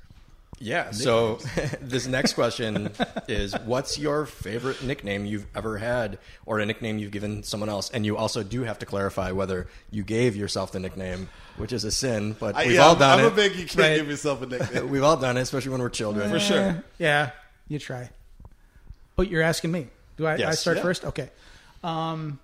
Yeah. So this next question is what's your favorite nickname you've ever had or a nickname you've given someone else? And you also do have to clarify whether you gave yourself the nickname, which is a sin, but I, we've yeah, all I'm, done I'm it. a big. You can't Right. give yourself a nickname. We've all done it, especially when we're children. For sure. Yeah, you try. But you're asking me. Do I, I start Yeah. first? Okay. Um,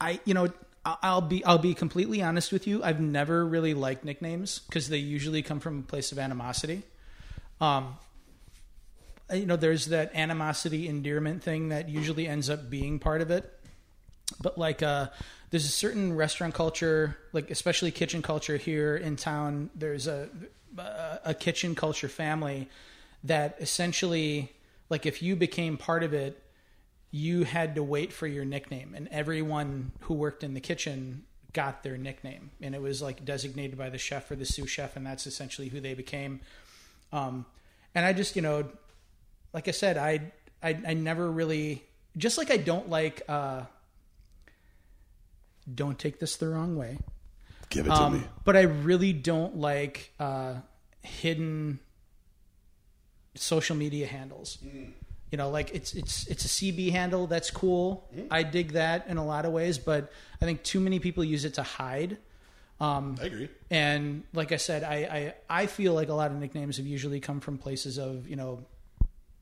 I you know I'll be I'll be completely honest with you. I've never really liked nicknames because they usually come from a place of animosity. Um, you know, there's that animosity endearment thing that usually ends up being part of it. But like, uh, there's a certain restaurant culture, like especially kitchen culture here in town. There's a, a kitchen culture family that essentially, like, if you became part of it, you had to wait for your nickname, and everyone who worked in the kitchen got their nickname, and it was like designated by the chef or the sous chef, and that's essentially who they became. Um, and I just, you know, like I said, I, I, I never really, just like I don't like, uh, don't take this the wrong way, Give it to me. um, but I really don't like uh, hidden social media handles. You know, like it's it's it's a CB handle that's cool. I dig that in a lot of ways, but I think too many people use it to hide. Um, I agree. And like I said, I, I I feel like a lot of nicknames have usually come from places of you know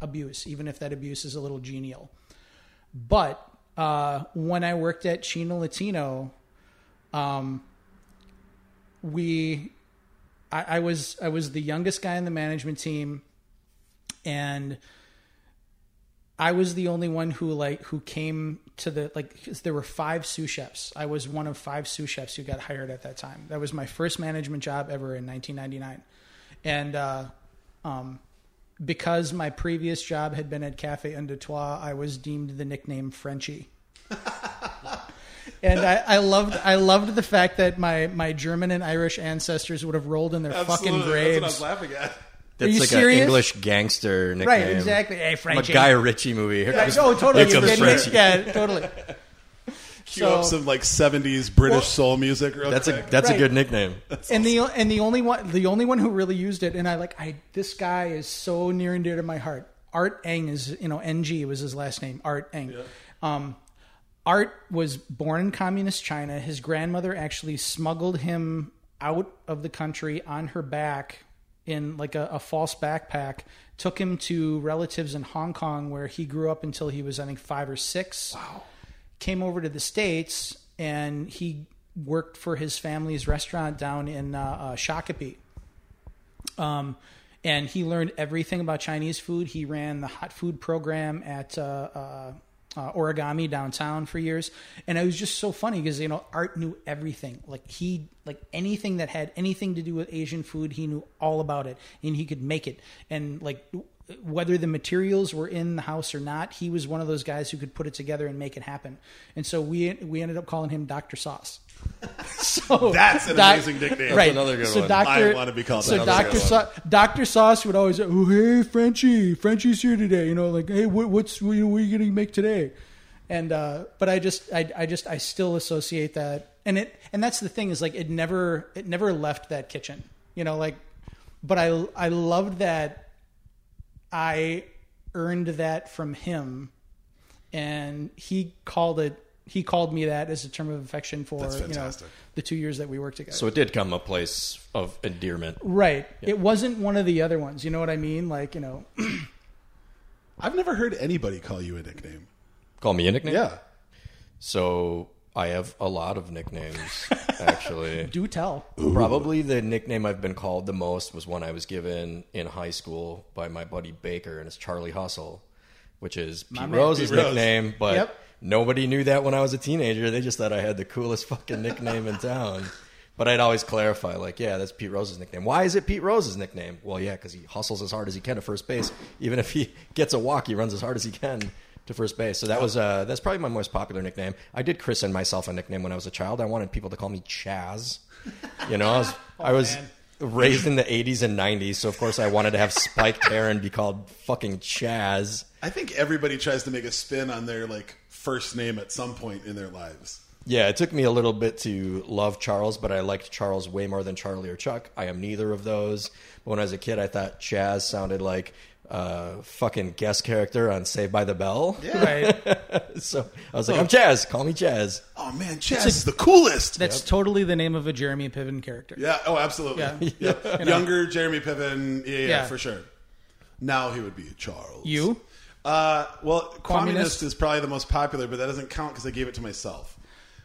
abuse, even if that abuse is a little genial. But uh, when I worked at Chino Latino, um, we I, I was I was the youngest guy in the management team, and I was the only one who like who came to the like 'cause there were five sous chefs. I was one of five sous chefs who got hired at that time. That was my first management job ever in 1999, and uh, um, because my previous job had been at Cafe Un Deux Trois, I was deemed the nickname Frenchie. and I, I loved I loved the fact that my, my German and Irish ancestors would have rolled in their fucking graves. That's what I was laughing at. That's you like serious? an English gangster nickname. Right, exactly. Hey, From a Frenchie. Guy Ritchie movie. Here Yeah, comes- oh, totally. here You comes kidding me? Frenchie. Yeah, totally. Cue up some like '70s British soul music. Real That's a quick. that's Right. a good nickname. and the and the only one the only one who really used it, and I like I this guy is so near and dear to my heart. Art Eng is you know Ng was his last name. Art Eng. Um, Art was born in communist China. His grandmother actually smuggled him out of the country on her back in like a, a false backpack. Took him to relatives in Hong Kong where he grew up until he was I think five or six. Wow. Came over to the states and he worked for his family's restaurant down in uh, uh, Shakopee. Um, and he learned everything about Chinese food. He ran the hot food program at uh, uh, uh, Origami downtown for years, and it was just so funny because you know Art knew everything. Like he, like anything that had anything to do with Asian food, he knew all about it, and he could make it. And like whether the materials were in the house or not, he was one of those guys who could put it together and make it happen. And so we we ended up calling him Doctor Sauce. so That's an Doc- amazing nickname. Right. another good so one. Doctor, I wanna be called so that. Doctor good Doctor Sauce would always, say, oh hey Frenchie, Frenchie's here today. You know, like hey, what, what's what, are you gonna make today? And uh, but I just I, I just I still associate that, and it and that's the thing is like it never it never left that kitchen. You know, like, but I I loved that I earned that from him, and he called it. He called me that as a term of affection for That's you know the two years that we worked together. So it did come a place of endearment. Right. It wasn't one of the other ones. You know what I mean? Like, you know, I've never heard anybody call you a nickname. Call me a nickname. Yeah. So I have a lot of nicknames actually. do tell. Probably the nickname I've been called the most was one I was given in high school by my buddy Baker, and it's Charlie Hustle, which is Pete. Rose's Pete Rose. nickname. But Yep. Nobody knew that when I was a teenager. They just thought I had the coolest fucking nickname in town. But I'd always clarify, like, yeah, that's Pete Rose's nickname. Why is it Pete Rose's nickname? Well, yeah, because he hustles as hard as he can to first base. Even if he gets a walk, he runs as hard as he can to first base. So that was uh, that's probably my most popular nickname. I did christen myself a nickname when I was a child. I wanted people to call me Chaz. You know, I was I was raised in the '80s and '90s, so of course I wanted to have spiked hair and be called fucking Chaz. I think everybody tries to make a spin on their like first name at some point in their lives. Yeah, it took me a little bit to love Charles, but I liked Charles way more than Charlie or Chuck. I am neither of those. But when I was a kid, I thought Chaz sounded like a fucking guest character on Saved by the Bell. Right. so I was like, I'm Chaz. Call me Chaz. Oh man, Chaz is the coolest. That's totally the name of a Jeremy Piven character. yeah. Oh, absolutely. Yeah. Yep. You know. Younger Jeremy Piven. Yeah, yeah, Yeah. for sure. Now he would be Charles. You? Uh, well, communist? Communist? is probably the most popular, but that doesn't count because I gave it to myself.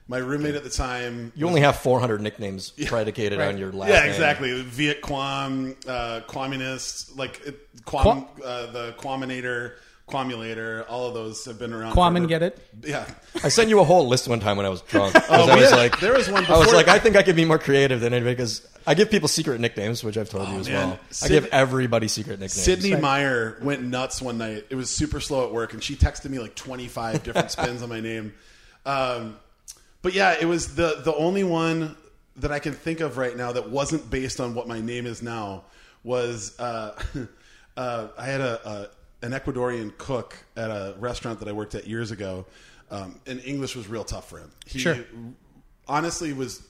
My roommate at the time. You only have 400 nicknames predicated Right. on your last yeah, name. exactly. Viet Quam, uh, Communist, like it, Quam, Qua- uh, the Quaminator, Quamulator. All of those have been around. Quam and get it? Yeah. I sent you a whole list one time when I was drunk. 'Cause Oh, I was yeah. like, There was one I was before- like, I think I could be more creative than anybody because I give people secret nicknames, which I've told you as Oh, man. well. I give everybody secret nicknames. Sydney Meyer went nuts one night. It was super slow at work, and she texted me like 25 different spins on my name. Um, but yeah, it was the the only one that I can think of right now that wasn't based on what my name is now. Was uh, uh, I had a, a an Ecuadorian cook at a restaurant that I worked at years ago, um, and English was real tough for him. He Sure. honestly was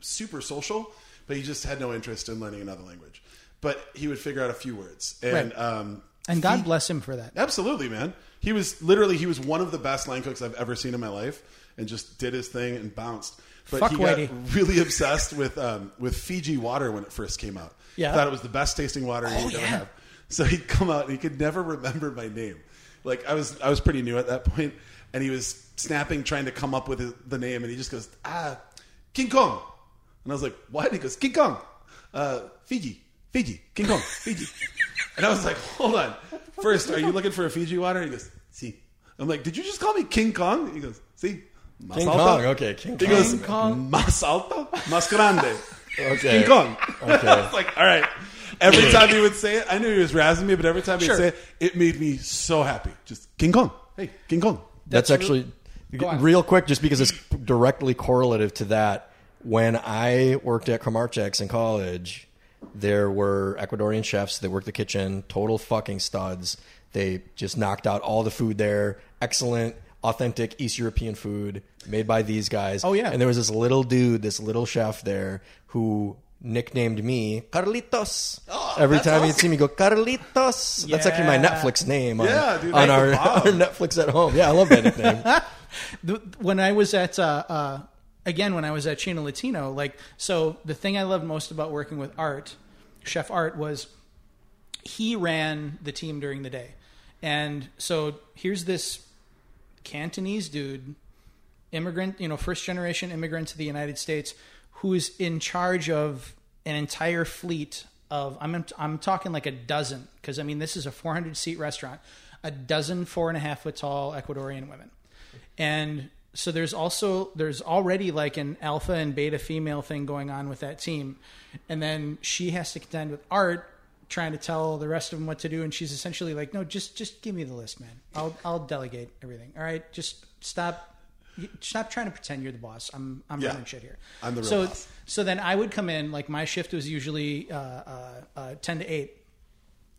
super social, but he just had no interest in learning another language. But he would figure out a few words, and Right. um, And God bless him for that. Absolutely, man. He was literally he was one of the best line cooks I've ever seen in my life, and just did his thing and bounced. But Fuck he got really obsessed with um, with Fiji water when it first came out. Yeah. thought it was the best tasting water he would ever have. So he'd come out and he could never remember my name. Like I was I was pretty new at that point, and he was snapping trying to come up with his, the name, and he just goes ah King Kong, and I was like what? And he goes King Kong, uh, Fiji, Fiji, King Kong, Fiji. And I was like, hold on. First, are you looking for a Fiji water? He goes, see. I'm like, did you just call me King Kong? He goes, see. Mas King alto." Kong, okay, King He Kong. goes, King Kong. mas alto, mas grande. Okay. King Kong. Okay. I was like, all right. Every time he would say it, I knew he was razzing me, but every time he'd Sure. say it, it made me so happy. Just King Kong. Hey, King Kong. That's, That's actually Go on. real quick, just because it's directly correlative to that. When I worked at Kramarczuk's in college, there were Ecuadorian chefs that worked the kitchen, total fucking studs. They just knocked out all the food there. Excellent, authentic East European food made by these guys. Oh, yeah. And there was this little dude, this little chef there, who nicknamed me Carlitos. Every Oh, that's time he'd see me go Carlitos. That's actually my Netflix name on, Yeah, dude, on our, our Netflix at home. Yeah, I love that nickname. When I was at uh, uh, again when I was at Chino Latino, like so the thing I loved most about working with Art, Chef Art, was he ran the team during the day, and so here's this Cantonese dude, immigrant, you know, first generation immigrant to the United States, who's in charge of an entire fleet of I'm I'm talking like a dozen because I mean this is a 400 seat restaurant, a dozen four and a half foot tall Ecuadorian women, and so there's also there's already like an alpha and beta female thing going on with that team, and then she has to contend with Art trying to tell the rest of them what to do, and she's essentially like, no, just just give me the list, man. I'll I'll delegate everything. All right, just stop. Stop trying to pretend you're the boss. I'm I'm Yeah. running shit here. I'm the real so boss. so then I would come in like my shift was usually uh, uh, uh, ten to eight,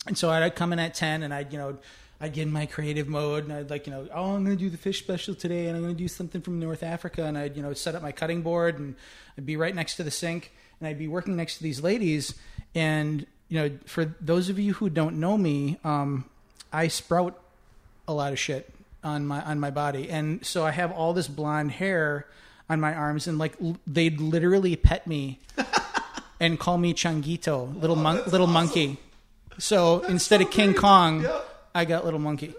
and so I'd come in at ten, and I'd you know I'd get in my creative mode, and I'd like you know oh I'm going to do the fish special today, and I'm going to do something from North Africa, and I'd you know set up my cutting board, and I'd be right next to the sink, and I'd be working next to these ladies, and you know for those of you who don't know me, um, I sprout a lot of shit on my on my body, and so I have all this blonde hair on my arms, and like l- they'd literally pet me and call me Changuito, little oh, mon- little monkey. So instead of King great. Kong, Yeah. I got little monkey.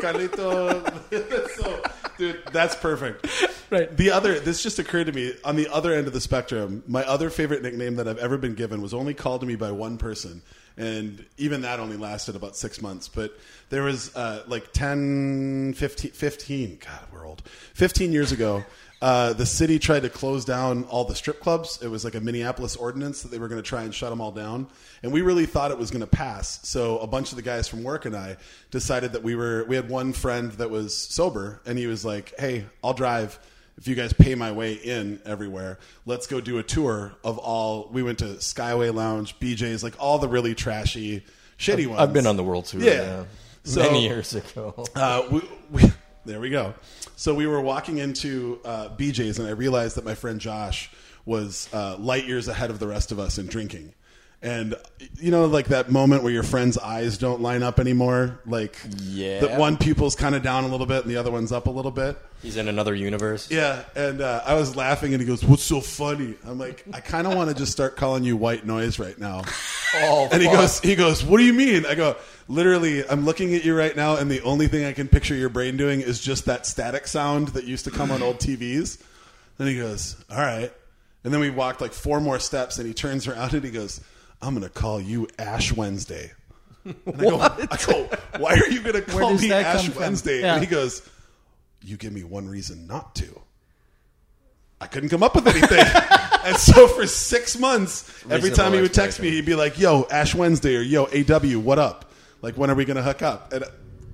Carlito. So, dude, that's perfect. Right. The other, this just occurred to me on the other end of the spectrum. My other favorite nickname that I've ever been given was only called to me by one person. And even that only lasted about six months. But there was uh, like 10, 15, 15, God, we're old. 15 years ago, uh, the city tried to close down all the strip clubs. It was like a Minneapolis ordinance that they were going to try and shut them all down. And we really thought it was going to pass. So a bunch of the guys from work and I decided that we were, we had one friend that was sober and he was like, hey, I'll drive if you guys pay my way in everywhere, let's go do a tour of all. We went to Skyway Lounge, BJ's, like all the really trashy, shitty ones. I've been on the world tour. Yeah. Yeah. So- Many years ago. Uh, we, we There we go. So we were walking into uh, BJ's, and I realized that my friend Josh was uh, light years ahead of the rest of us in drinking. And you know, like that moment where your friend's eyes don't line up anymore. Like, Yeah. that one pupil's kind of down a little bit, and the other one's up a little bit. He's in another universe. Yeah, and uh, I was laughing, and he goes, "What's so funny?" I'm like, "I kind of want to just start calling you white noise right now." Oh, And he fuck. goes, he goes, what do you mean? I go, literally, I'm looking at you right now, and the only thing I can picture your brain doing is just that static sound that used to come on old TVs. Then he goes, all right. And then we walked like four more steps, and he turns around and he goes, I'm going to call you Ash Wednesday. And I go, I go, why are you going to call me Ash? Wednesday? Yeah. And he goes, you give me one reason not to. I couldn't come up with anything. and so for six months, every time he would text me, he'd be like, "Yo, Ash Wednesday," or "Yo, AW, what up? Like, when are we going to hook up?" And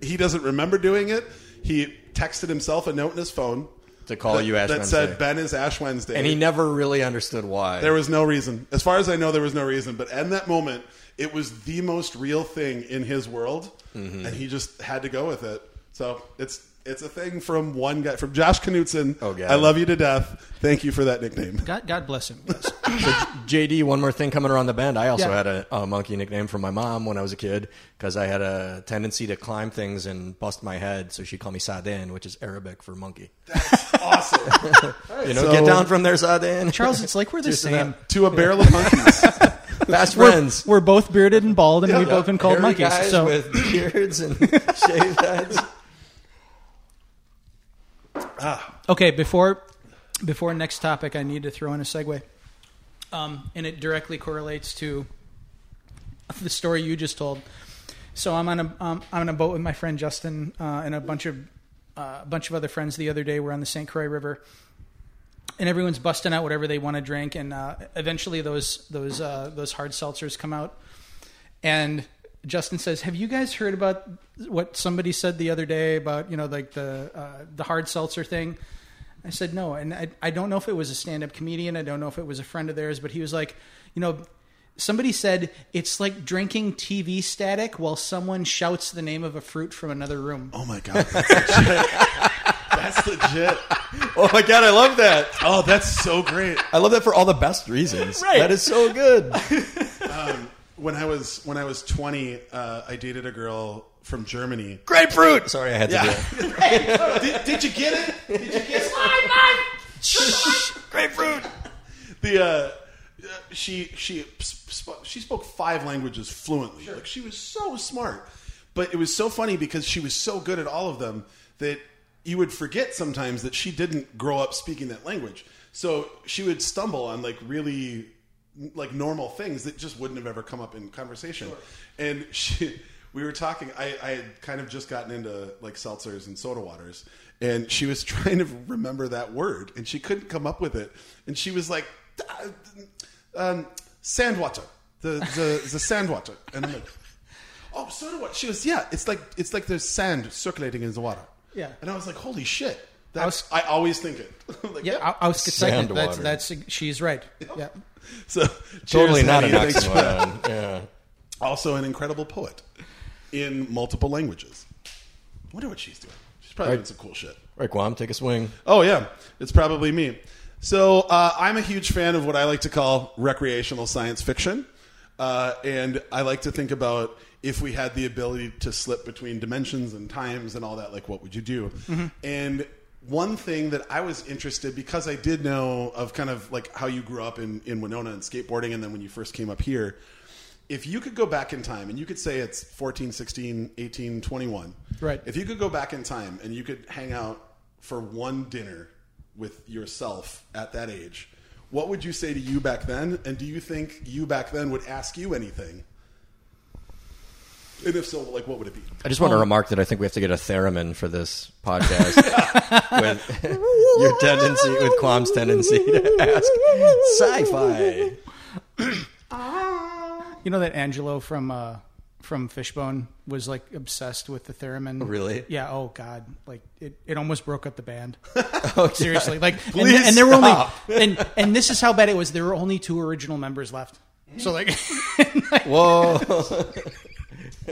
he doesn't remember doing it. He texted himself a note in his phone To call that, you Ash that Wednesday. said, "Ben is Ash Wednesday," and he never really understood why. there was no reason, as far as I know, there was no reason. But in that moment, it was the most real thing in his world, Mm-hmm. and he just had to go with it. So it's. It's a thing from one guy, from Josh Knutson. Oh, God. I love you to death. Thank you for that nickname. God, God bless him. Yes. JD, one more thing coming around the bend. I also Yeah. had a, a monkey nickname from my mom when I was a kid because I had a tendency to climb things and bust my head. So she called me Sadin, which is Arabic for monkey. That's awesome. You know, So- get down from there, Sadin. Charles, it's like we're the same. to a barrel of monkeys. Fast We're, friends. we're both bearded and bald, and we've Yeah. both been called Hairy monkeys. guys So with beards and shaved heads. Okay, before before next topic, I need to throw in a segue, um, and it directly correlates to the story you just told. So I'm on a um, I'm on a boat with my friend Justin uh, and a bunch of uh, a bunch of other friends. The other day, we're on the St. Croix River, and everyone's busting out whatever they want to drink, and uh, eventually those those uh, those hard seltzers come out, and Justin says, "Have you guys heard about what somebody said the other day about you know like the uh, the hard seltzer thing?" I said no, and I, I don't know if it was a stand up comedian. I don't know if it was a friend of theirs, but he was like, you know, somebody said it's like drinking TV static while someone shouts the name of a fruit from another room. Oh my god, that's legit. that's legit. Oh my god, I love that. Oh, that's so great. I love that for all the best reasons. Right. That is so good. When I was when I was 20, uh, I dated a girl from Germany. Grapefruit. Sorry, I had to do it. did, did you get it? Did you get it? Grapefruit. The uh, she she sp- she spoke five languages fluently. Like she was so smart, but it was so funny because she was so good at all of them that you would forget sometimes that she didn't grow up speaking that language. So she would stumble on like really like normal things that just wouldn't have ever come up in conversation. And she we were talking I, I had kind of just gotten into like seltzers and soda waters and she was trying to remember that word and she couldn't come up with it. And she was like um, sand water. The, the the sand water. And I'm like oh soda water she goes yeah it's like it's like there's sand circulating in the water. Yeah. and I was like holy shit that's, was- I always think it like, Yeah, yep. I, I was Sand that's, water. that's she's right. Yeah. so Totally not an honey. Thanks oxymoron. Yeah. Also, an incredible poet in multiple languages. I wonder what she's doing. She's probably Right. doing some cool shit. Right, Guam, take a swing. Oh yeah, it's probably me. So uh, I'm a huge fan of what I like to call recreational science fiction, uh, and I like to think about if we had the ability to slip between dimensions and times and all that. Like, what would you do? And one thing that I was interested because I did know of kind of like how you grew up in, in Winona and skateboarding, and then when you first came up here. If you could go back in time and you could say it's 14, 16, 18, 21. Right. If you could go back in time and you could hang out for one dinner with yourself at that age, what would you say to you back then? And do you think you back then would ask you anything? And if so, like, what would it be? I just want to remark that I think we have to get a theremin for this podcast with your tendency, with Quam's tendency to ask sci-fi. You know that Angelo from uh, from Fishbone was like obsessed with the theremin. Really? Yeah. Oh God, like it, it almost broke up the band. Oh, Seriously, like, and, Please and there were stop. only and and this is how bad it was. There were only two original members left. So like, Whoa.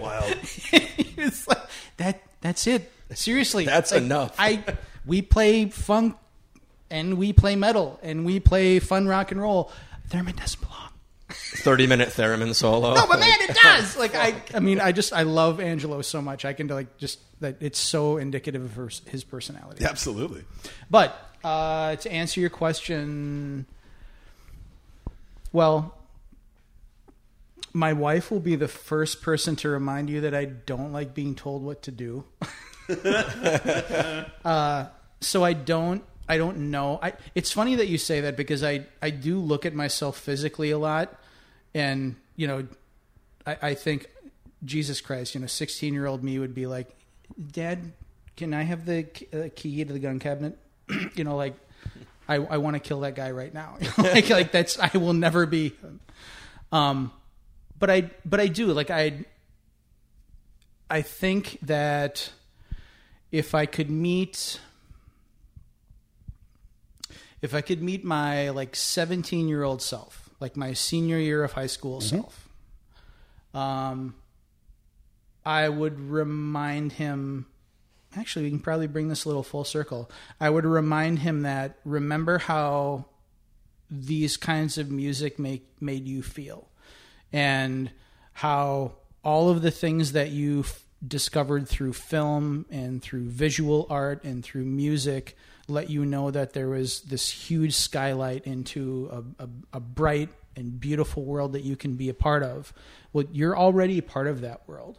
Wild. it's like that. That's it. Seriously, That's like, enough. I we play funk and we play metal and we play fun rock and roll. Theremin doesn't belong. Thirty minute theremin solo. No, but man, it does. Like I, I mean, I just I love Angelo so much. I can like just that it's so indicative of her, his personality. Absolutely. But uh, to answer your question, well, my wife will be the first person to remind you that I don't like being told what to do. uh, so I don't. I don't know. I, it's funny that you say that because I, I do look at myself physically a lot, and you know, I, I think Jesus Christ, you know, sixteen year old me would be like, Dad, can I have the uh, key to the gun cabinet? you know, like I, I want to kill that guy right now. like, like that's I will never be. Um, but I but I do like I. I think that if I could meet if I could meet my like 17 year old self, like my senior year of high school self, um, I would remind him. Actually, we can probably bring this a little full circle. I would remind him that remember how these kinds of music make made you feel, and how all of the things that you f- discovered through film and through visual art and through music let you know that there was this huge skylight into a, a, a bright and beautiful world that you can be a part of. Well, you're already a part of that world.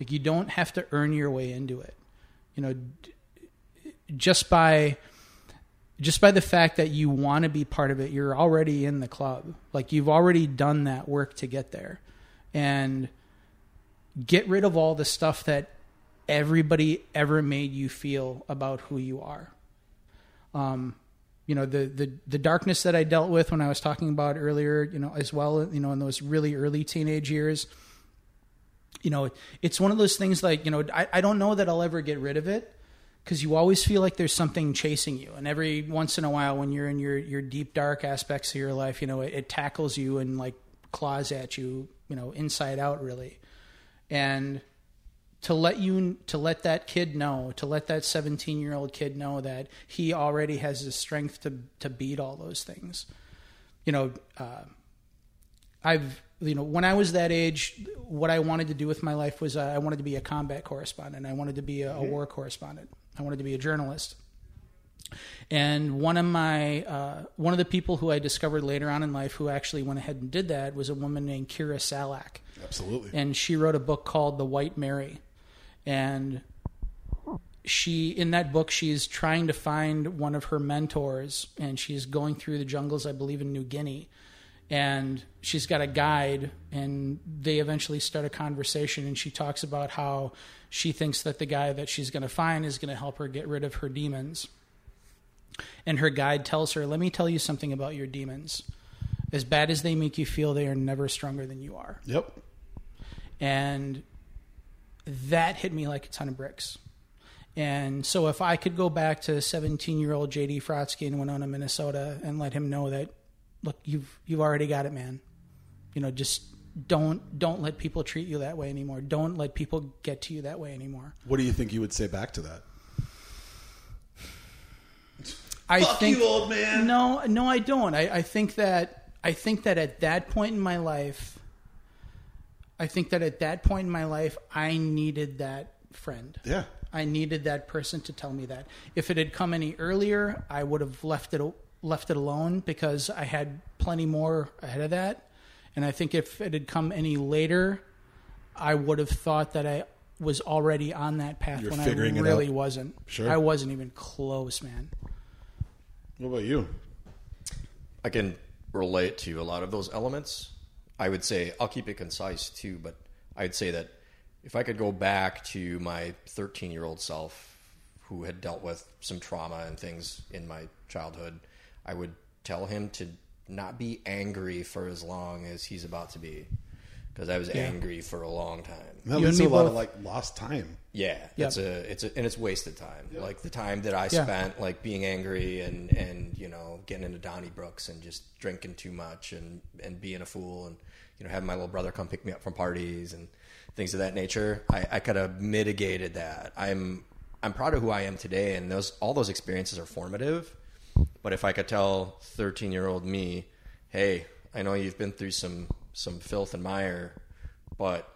Like you don't have to earn your way into it. You know, just by just by the fact that you want to be part of it, you're already in the club. Like you've already done that work to get there. And get rid of all the stuff that everybody ever made you feel about who you are. Um, you know the, the the darkness that I dealt with when I was talking about earlier, you know, as well, you know, in those really early teenage years. You know, it's one of those things like you know I, I don't know that I'll ever get rid of it because you always feel like there's something chasing you, and every once in a while when you're in your your deep dark aspects of your life, you know, it, it tackles you and like claws at you, you know, inside out really, and to let you to let that kid know to let that 17 year old kid know that he already has the strength to to beat all those things. You know uh, i've you know when i was that age what i wanted to do with my life was uh, i wanted to be a combat correspondent. I wanted to be a, a war correspondent i wanted to be a journalist and one of my uh, one of the people who I discovered later on in life who actually went ahead and did that was a woman named Kira Salak Absolutely. and she wrote a book called The White Mary. And she in that book she's trying to find one of her mentors and she's going through the jungles I believe in New Guinea. And she's got a guide and they eventually start a conversation and she talks about how she thinks that the guy that she's going to find is going to help her get rid of her demons. And her guide tells her, "Let me tell you something about your demons. As bad as they make you feel, they are never stronger than you are." Yep. and that hit me like a ton of bricks. And so, if I could go back to 17 year old JD Frotsky in Winona, Minnesota, and let him know that, look, you've you've already got it, man. You know, just don't don't let people treat you that way anymore. Don't let people get to you that way anymore. What do you think you would say back to that? I Fuck think you, old man. No, no, I don't. I, I think that I think that at that point in my life, I think that at that point in my life, I needed that friend. Yeah. I needed that person to tell me that. If it had come any earlier, I would have left it left it alone because I had plenty more ahead of that. And I think if it had come any later, I would have thought that I was already on that path You're when I figuring it really out. wasn't. Sure. I wasn't even close, man. What about you? I can relate to a lot of those elements. I would say I'll keep it concise too, but I'd say that if I could go back to my 13 year old self who had dealt with some trauma and things in my childhood, I would tell him to not be angry for as long as he's about to be. Because I was angry for a long time. That You leads a me lot both. of like lost time. Yeah, Yep. it's a it's a and it's wasted time. Like the time that I Yeah. spent like being angry and and you know getting into donnybrooks and just drinking too much and and being a fool and you know having my little brother come pick me up from parties and things of that nature. I, I could have mitigated that. I'm I'm proud of who I am today, and those all those experiences are formative. But if I could tell 13 year old me, hey, I know you've been through some some filth and mire, but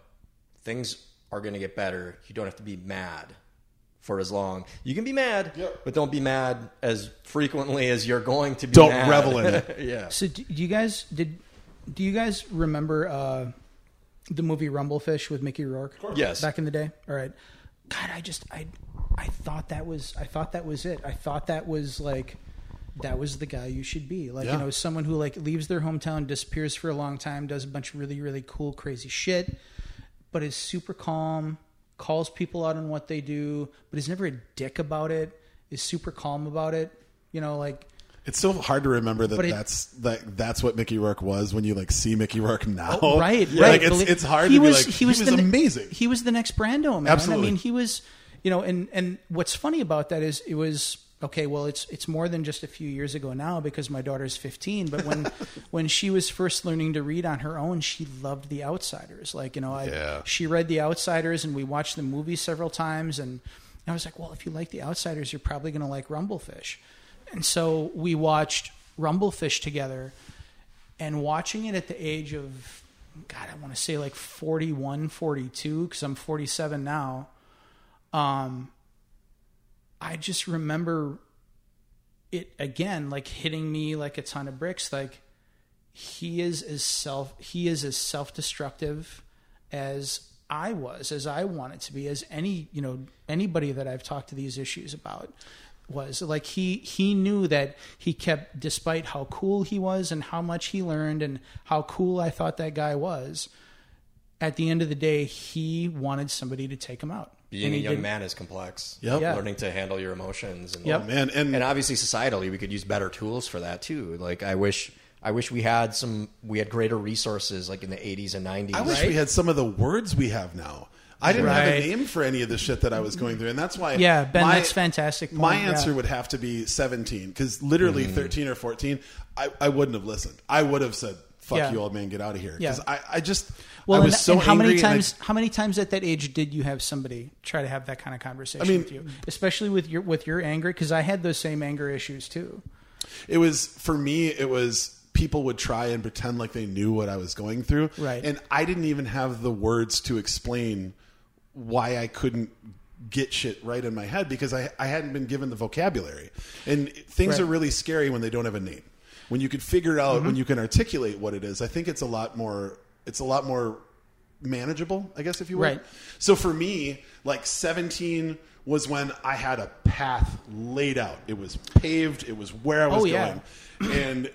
things are going to get better. You don't have to be mad for as long. You can be mad, Yep. but don't be mad as frequently as you're going to be. Don't mad. revel in it. yeah. So do do you guys did do you guys remember uh, the movie Rumblefish with Mickey Rourke? Yes. Back in the day. All right. God, I just I I thought that was I thought that was it. I thought that was like that was the guy you should be. Like, Yeah. you know, someone who like leaves their hometown, disappears for a long time, does a bunch of really, really cool, crazy shit, but is super calm, calls people out on what they do, but is never a dick about it, is super calm about it. You know, like It's so hard to remember that it- that's that that's what Mickey Rourke was when you like see Mickey Rourke now. Oh, right, Yeah, right. Like it's it's hard he to was, be like he was, the, ne- amazing. He was the next Brando man. Absolutely. I mean, he was, you know, and and what's funny about that is it was okay. Well, it's it's more than just a few years ago now because my daughter's 15. But when when she was first learning to read on her own, she loved The Outsiders. Like you know, I, Yeah. she read The Outsiders, and we watched the movie several times, and I was like, well, if you like The Outsiders, you're probably going to like Rumble Fish. And so we watched Rumble Fish together and watching it at the age of god i want to say like 41 42 because i'm 47 now um i just remember it again like hitting me like a ton of bricks. Like he is as self he is as self-destructive as i was as i wanted to be as any you know anybody that i've talked to these issues about was. Like he he knew that he kept despite how cool he was and how much he learned and how cool I thought that guy was at the end of the day he wanted somebody to take him out Being a young didn't- man is complex. Yep. Yeah. Learning to handle your emotions and Yep. Man, and, and obviously societally we could use better tools for that too like i wish i wish we had some we had greater resources like in the 80s and 90s I wish Right? we had some of the words we have now. I didn't have a name for any of the shit that I was going through, and that's why. Yeah, Ben, my- that's fantastic point, My yeah. answer would have to be seventeen, because literally Mm-hmm. thirteen or fourteen, I, I wouldn't have listened. I would have said, "Fuck Yeah. you, old man, get out of here." Yeah. Because I, I just, well I was and, so and how many and I- times how many times at that age did you have somebody try to have that kind of conversation I mean- with you especially with your with your anger because i had those same anger issues too It was for me. It was people would try and pretend like they knew what I was going through, Right. And I didn't even have the words to explain why I couldn't get shit right in my head because I I hadn't been given the vocabulary. And things Right. are really scary when they don't have a name. When you can figure it out, Mm-hmm. when you can articulate what it is, I think it's a lot more. It's a lot more manageable, I guess, if you will. Right. So for me, like 17 was when I had a path laid out. It was paved. It was where I was Oh, yeah. going. And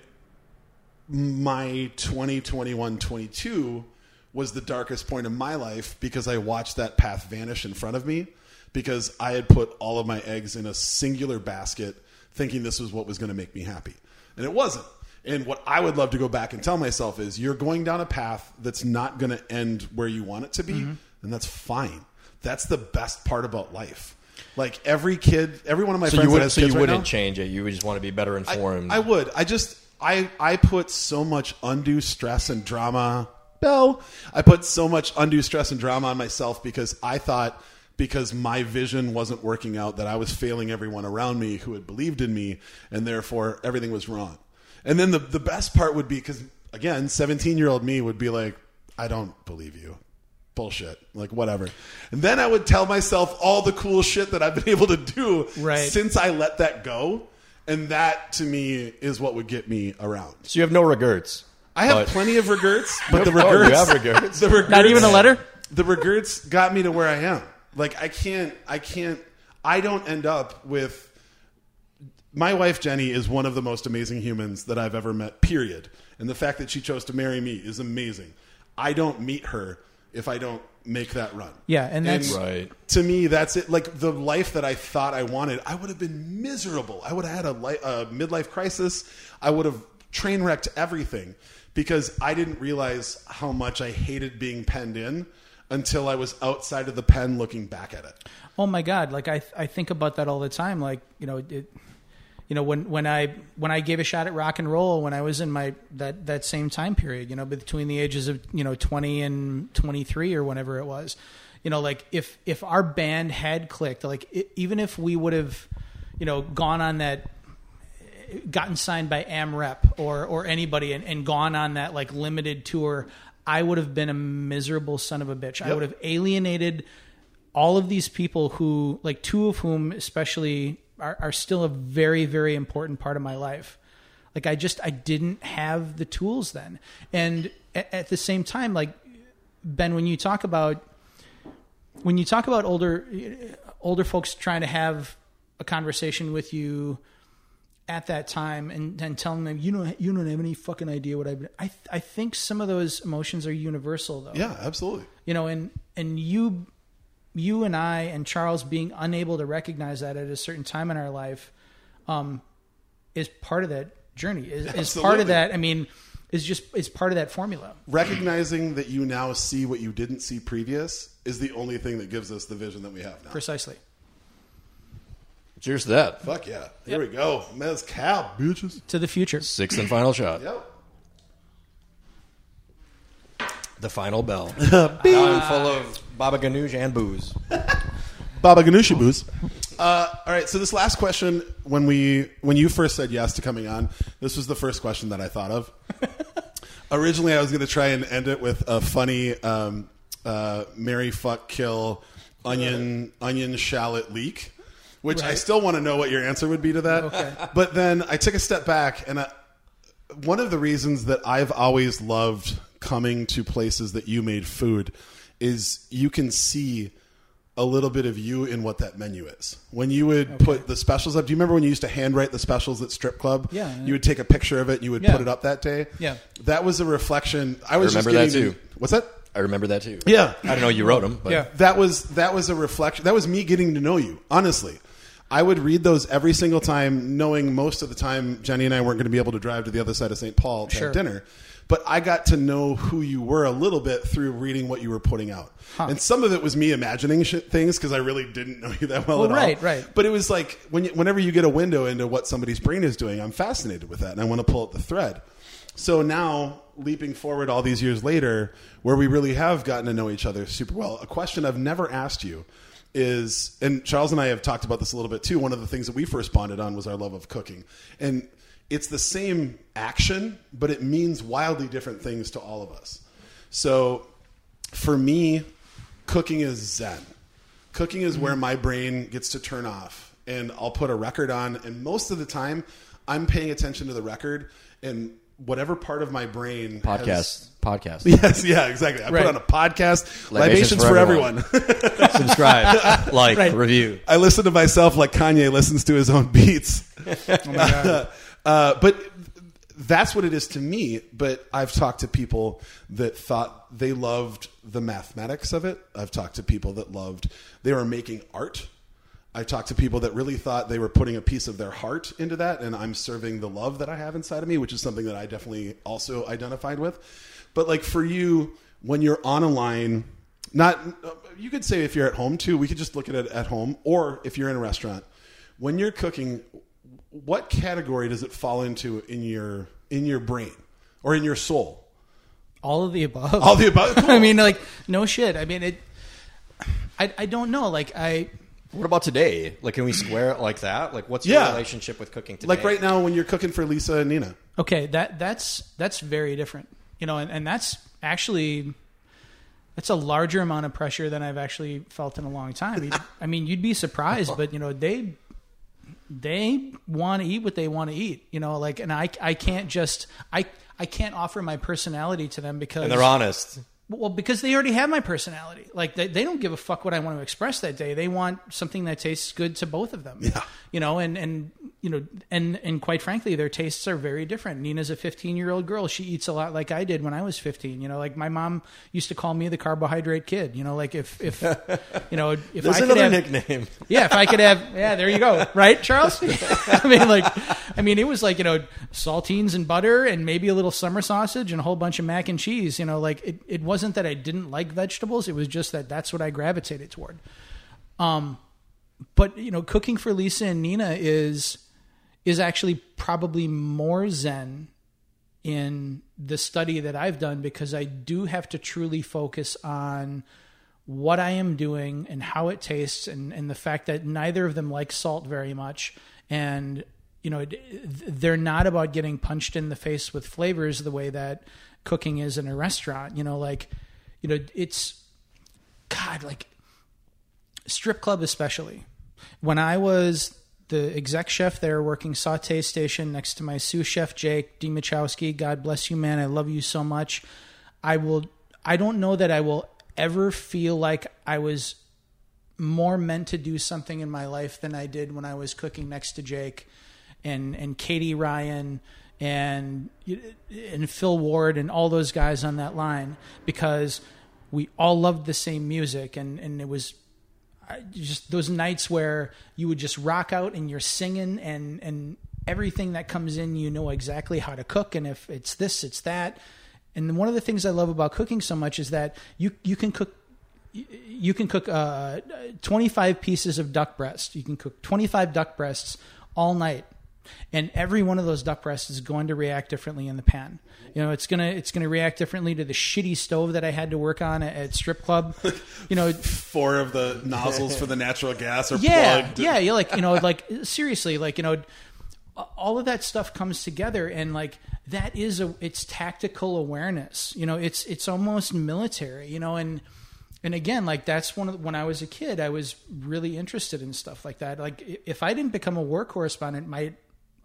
my 2021 22 was the darkest point in my life because I watched that path vanish in front of me because I had put all of my eggs in a singular basket thinking this was what was going to make me happy. And it wasn't. And what I would love to go back and tell myself is you're going down a path that's not going to end where you want it to be, Mm-hmm. and that's fine. That's the best part about life. Like every kid, every one of my so friends you has so you right wouldn't now- change it you would just want to be better I, informed I would. I just I I put so much undue stress and drama. Bell. I put so much undue stress and drama on myself because I thought because my vision wasn't working out that I was failing everyone around me who had believed in me and therefore everything was wrong. And then the the best part would be cuz again, 17-year-old me would be like I don't believe you. Bullshit. Like whatever. And then I would tell myself all the cool shit that I've been able to do Right. since I let that go. And that to me is what would get me around. so you have no regrets I have But- plenty of regrets, but the Oh, you regrets, have regrets. the regrets, Not even a letter? The regrets got me to where I am. Like I can't, I can't, I don't end up with. My wife Jenny is one of the most amazing humans that I've ever met. Period. And the fact that she chose to marry me is amazing. I don't meet her if I don't make that run. Yeah, and that's- Right. To me, that's it. Like the life that I thought I wanted, I would have been miserable. I would have had a, li- a midlife crisis. I would have train wrecked everything because I didn't realize how much I hated being penned in until I was outside of the pen looking back at it. Oh my God! Like I, I think about that all the time. Like you know, it, you know when when I when I gave a shot at rock and roll when I was in my that that same time period, you know, between the ages of you know twenty and twenty three or whenever it was, you know, like if if our band had clicked, like it, even if we would have, you know, gone on that gotten signed by AmRep or or anybody and, and gone on that like limited tour, I would have been a miserable son of a bitch. I would have alienated all of these people who like two of whom especially are, are still a very very important part of my life. Like i just i didn't have the tools then. And at, at the same time like ben when you talk about when you talk about older older folks trying to have a conversation with you at that time and, and telling them you don't you don't have any fucking idea what I've been I I think some of those emotions are universal though Yeah, absolutely. you know and and you you and i and charles being unable to recognize that at a certain time in our life um is part of that journey is, is part of that i mean is just is part of that formula Recognizing that you now see what you didn't see previous is the only thing that gives us the vision that we have now. precisely Cheers to that. Fuck yeah. Here we go. Mezcal, bitches. to the future Sixth and final shot. Yep. The final bell. now I'm full of Baba Ganoush and booze. Baba Ganoush and booze. Uh, all right, so this last question, when we when you first said yes to coming on, this was the first question that I thought of. Originally, I was going to try and end it with a funny um, uh, "Mary fuck kill onion onion shallot leek," which I still want to know what your answer would be to that. Okay. But then I took a step back, and I, one of the reasons that I've always loved coming to places that you made food is you can see a little bit of you in what that menu is. When you would put the specials up, do you remember when you used to handwrite the specials at strip club? Yeah. You would take a picture of it and you would Yeah. put it up that day. Yeah. That was a reflection. I was remember just that too. to- What's that? I remember that too. Yeah. I don't know you wrote them, but Yeah. That was that was a reflection. That was me getting to know you. Honestly, I would read those every single time, knowing most of the time Jenny and I weren't going to be able to drive to the other side of St. Paul to Sure. have dinner. But I got to know who you were a little bit through reading what you were putting out, and some of it was me imagining shit, things because I really didn't know you that well Oh, at all. right, right. But it was like when you, whenever you get a window into what somebody's brain is doing, I'm fascinated with that, and I want to pull up the thread. So now, leaping forward all these years later, where we really have gotten to know each other super well, a question I've never asked you is, and Charles and I have talked about this a little bit too. One of the things that we first bonded on was our love of cooking, and it's the same action, but it means wildly different things to all of us. So, for me, cooking is zen. Cooking is where my brain gets to turn off, and I'll put a record on, and most of the time, I'm paying attention to the record, and whatever part of my brain has- podcast, podcast. Yes, yeah, exactly. I Right. put on a podcast, Libations libations, for for, everyone. everyone. Subscribe, like, Right. review. I listen to myself like Kanye listens to his own beats. oh my god Uh, but that's what it is to me. But I've talked to people that thought they loved the mathematics of it. I've talked to people that loved they were making art. I talked to people that really thought they were putting a piece of their heart into that, and I'm serving the love that I have inside of me, which is something that I definitely also identified with. But like for you, when you're on a line, not you could say if you're at home too. We could just look at it at home, or if you're in a restaurant. When you're cooking, what category does it fall into in your in your brain or in your soul? all of the above All the above. i mean like no shit i mean it I, I don't know like i What about today? Like, can we square it like that? Like, what's Yeah. your relationship with cooking today? like right now when you're cooking for Lisa and Nina. Okay, that that's that's very different. You know, and, and that's actually that's a larger amount of pressure than I've actually felt in a long time. You'd- I mean, you'd be surprised, but you know, they they want to eat what they want to eat. You know, like, and I I can't just I I can't offer my personality to them because and they're honest. Well, because they already have my personality. Like they, they don't give a fuck what I want to express that day. They want something that tastes good to both of them. Yeah. You know, and and you know, and and quite frankly, their tastes are very different. Nina's a 15 year old girl. She eats a lot like I did when I was 15. You know, like my mom used to call me the carbohydrate kid. You know, like if if you know if There's I could another have, nickname. yeah, if I could have, yeah, there you go, right, Charles? I mean, like, I mean, it was like you know, saltines and butter, and maybe a little summer sausage, and a whole bunch of mac and cheese. You know, like it, it wasn't that I didn't like vegetables; it was just that that's what I gravitated toward. Um, but you know, cooking for Lisa and Nina is is actually probably more zen in the study that I've done because I do have to truly focus on what I am doing and how it tastes and, and the fact that neither of them like salt very much. And, you know, they're not about getting punched in the face with flavors the way that cooking is in a restaurant. You know, like, you know, it's, God, like, strip club especially. When I was the exec chef there working saute station next to my sous chef Jake Dimachowski. God bless you, man. I love you so much. I will. I don't know that I will ever feel like I was more meant to do something in my life than I did when I was cooking next to Jake and and Katie Ryan and and Phil Ward and all those guys on that line because we all loved the same music and and it was just those nights where you would just rock out and you're singing and and everything that comes in you know exactly how to cook. And if it's this it's that. And one of the things i love about cooking so much is that you you can cook you can cook uh, 25 pieces of duck breast. You can cook 25 duck breasts all night. And every one of those duck breasts is going to react differently in the pan you know, it's gonna it's gonna react differently to the shitty stove that I had to work on at, at strip club. You know, four of the nozzles for the natural gas are yeah, plugged. yeah. You like you know like seriously like you know all of that stuff comes together and like that is a it's tactical awareness. You know, it's it's almost military. You know, and and again like that's one of the, when i was a kid i was really interested in stuff like that like if i didn't become a war correspondent my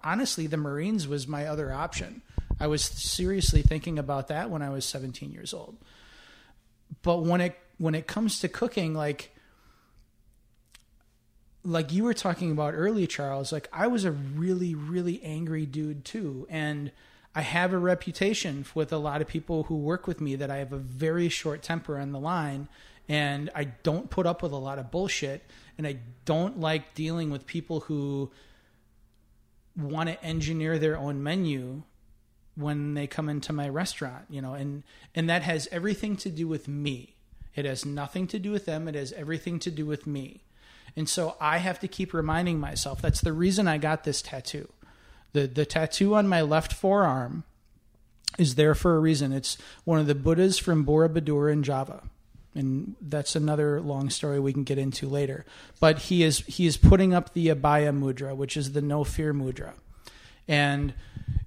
honestly the marines was my other option I was seriously thinking about that when I was 17 years old. But when it when it comes to cooking, like like you were talking about early, Charles, like I was a really, really angry dude too. And I have a reputation with a lot of people who work with me that I have a very short temper on the line and I don't put up with a lot of bullshit and I don't like dealing with people who want to engineer their own menu when they come into my restaurant, you know, and and that has everything to do with me. It has nothing to do with them, it has everything to do with me. And so I have to keep reminding myself that's the reason I got this tattoo. The the tattoo on my left forearm is there for a reason. It's one of the Buddhas from Borobudur in Java. And that's another long story we can get into later. But he is he is putting up the Abhaya mudra, which is the no fear mudra. And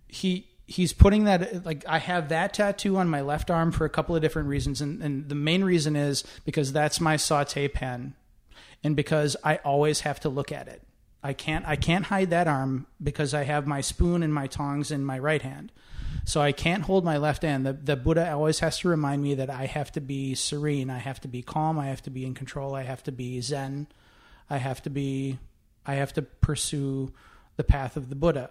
he he's putting that like I have that tattoo on my left arm for a couple of different reasons, and, and the main reason is because that's my saute pen, and because I always have to look at it. I can't I can't hide that arm because I have my spoon and my tongs in my right hand. So I can't hold my left hand. The, the Buddha always has to remind me that I have to be serene. I have to be calm. I have to be in control. I have to be zen. I have to be. I have to pursue the path of the Buddha.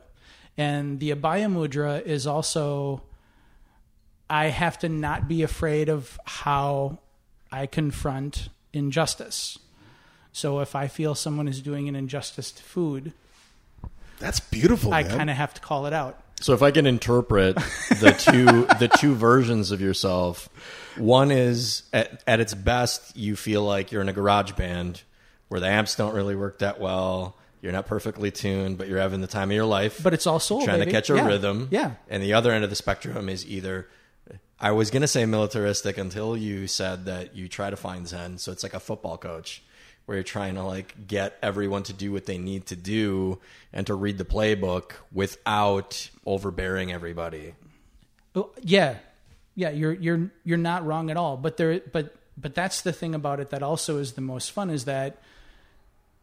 And the Abhaya Mudra is also, I have to not be afraid of how I confront injustice. So if I feel someone is doing an injustice to food, that's beautiful. I kind of have to call it out. So if I can interpret the two the two versions of yourself, one is at, at its best you feel like you're in a garage band where the amps don't really work that well you're not perfectly tuned, but you're having the time of your life. But it's all soul, trying baby. to catch a yeah. rhythm. Yeah. And the other end of the spectrum is either I was going to say militaristic until you said that you try to find zen. So it's like a football coach where you're trying to like get everyone to do what they need to do and to read the playbook without overbearing everybody. Oh, yeah. Yeah, you're you're you're not wrong at all. But there but but that's the thing about it that also is the most fun is that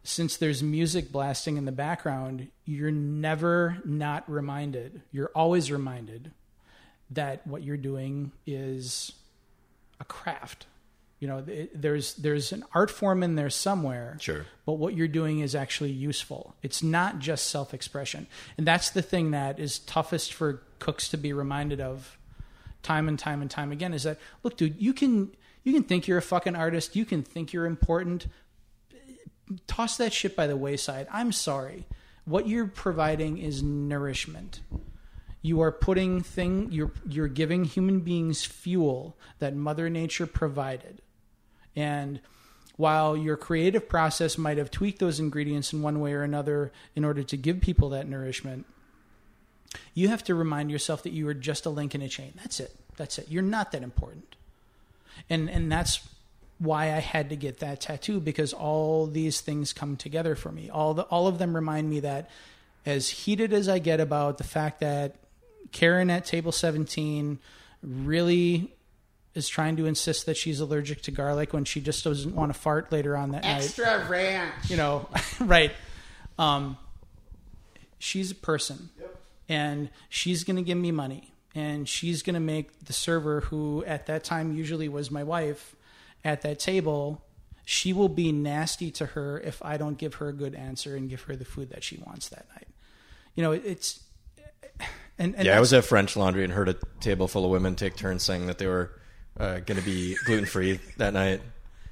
since there's music blasting in the background, you're never not reminded. You're always reminded that what you're doing is a craft. You know, it, there's there's an art form in there somewhere. Sure. But what you're doing is actually useful. It's not just self-expression. And that's the thing that is toughest for cooks to be reminded of time and time and time again is that look dude, you can you can think you're a fucking artist, you can think you're important, toss that shit by the wayside. I'm sorry. What you're providing is nourishment. You are putting thing you're you're giving human beings fuel that Mother Nature provided. And while your creative process might have tweaked those ingredients in one way or another in order to give people that nourishment, you have to remind yourself that you are just a link in a chain. That's it. That's it. You're not that important. And and that's why I had to get that tattoo because all these things come together for me. All the all of them remind me that as heated as I get about the fact that Karen at table 17 really is trying to insist that she's allergic to garlic when she just doesn't want to fart later on that night. Extra ranch. You know, right. Um, she's a person and she's going to give me money and she's going to make the server who at that time usually was my wife at that table she will be nasty to her if i don't give her a good answer and give her the food that she wants that night you know it's and, and Yeah, I was at French Laundry and heard a table full of women take turns saying that they were uh, going to be gluten free that night.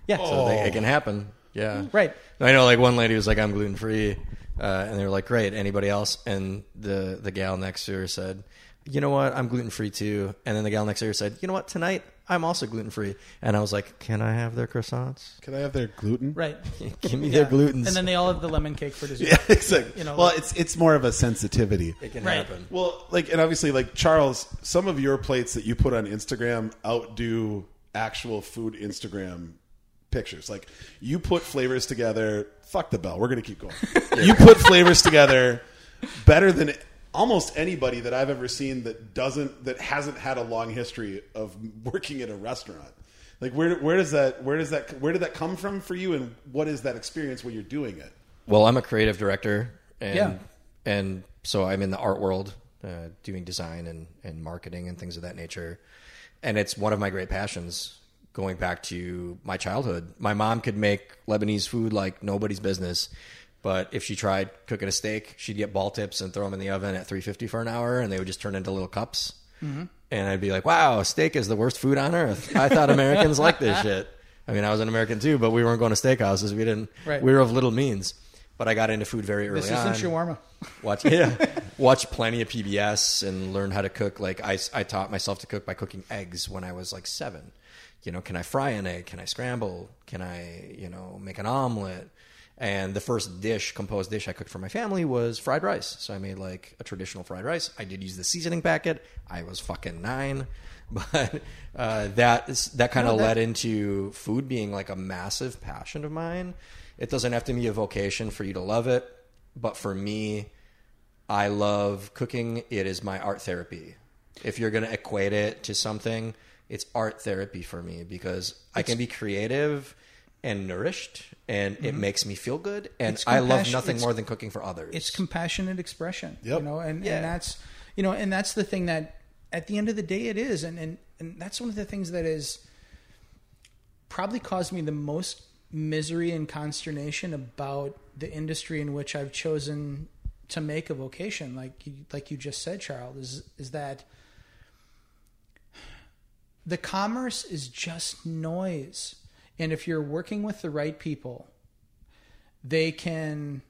yeah So they, it can happen. Yeah. right I know, like one lady was like, "I'm gluten free," uh, and they were like, "Great." Anybody else? And the the gal next to her said, "You know what? I'm gluten free too." And then the gal next to her said, "You know what? Tonight I'm also gluten free." And I was like, "Can I have their croissants? Can I have their gluten? right Give me their glutens." and then they all have the lemon cake for dessert Yeah, exactly. You know, well, like- it's it's more of a sensitivity. it can Right. happen. Well, like, and obviously, like Charles, some of your plates that you put on Instagram outdo actual food Instagram pictures. Like, you put flavors together. Fuck the bell. We're gonna keep going. You put flavors together better than almost anybody that I've ever seen that doesn't that hasn't had a long history of working in a restaurant. Like, where where does that where does that where did that come from for you, and what is that experience when you're doing it? Well, I'm a creative director, and Yeah. and so I'm in the art world, uh, doing design and and marketing and things of that nature. And it's one of my great passions. Going back to my childhood, my mom could make Lebanese food like nobody's business. But if she tried cooking a steak, she'd get ball tips and throw them in the oven at 350 for an hour, and they would just turn into little cups. Mm-hmm. And I'd be like, "Wow, steak is the worst food on earth." I thought Americans like this shit. I mean, I was an American too, but we weren't going to steakhouses. We didn't. Right. We were of little means. But I got into food very early this isn't shawarma Watch, yeah, watch plenty of PBS and learn how to cook. Like I, I taught myself to cook by cooking eggs when I was like seven. You know, can I fry an egg? Can I scramble? Can I, you know, make an omelet? And the first dish, composed dish I cooked for my family was fried rice. So I made like a traditional fried rice. I did use the seasoning packet. I was fucking nine, but uh, that is, that kind of that- led into food being like a massive passion of mine. It doesn't have to be a vocation for you to love it, but for me, I love cooking. It is my art therapy. If you're going to equate it to something, it's art therapy for me because I can be creative and nourished and it mm-hmm. makes me feel good and It's I love nothing more than cooking for others. it's compassionate expression Yep. you know and, Yeah. and that's you know and that's the thing that at the end of the day it is and, and and that's one of the things that is probably caused me the most misery and consternation about the industry in which I've chosen to make a vocation like you, like you just said Charles is is that the commerce is just noise and if you're working with the right people they can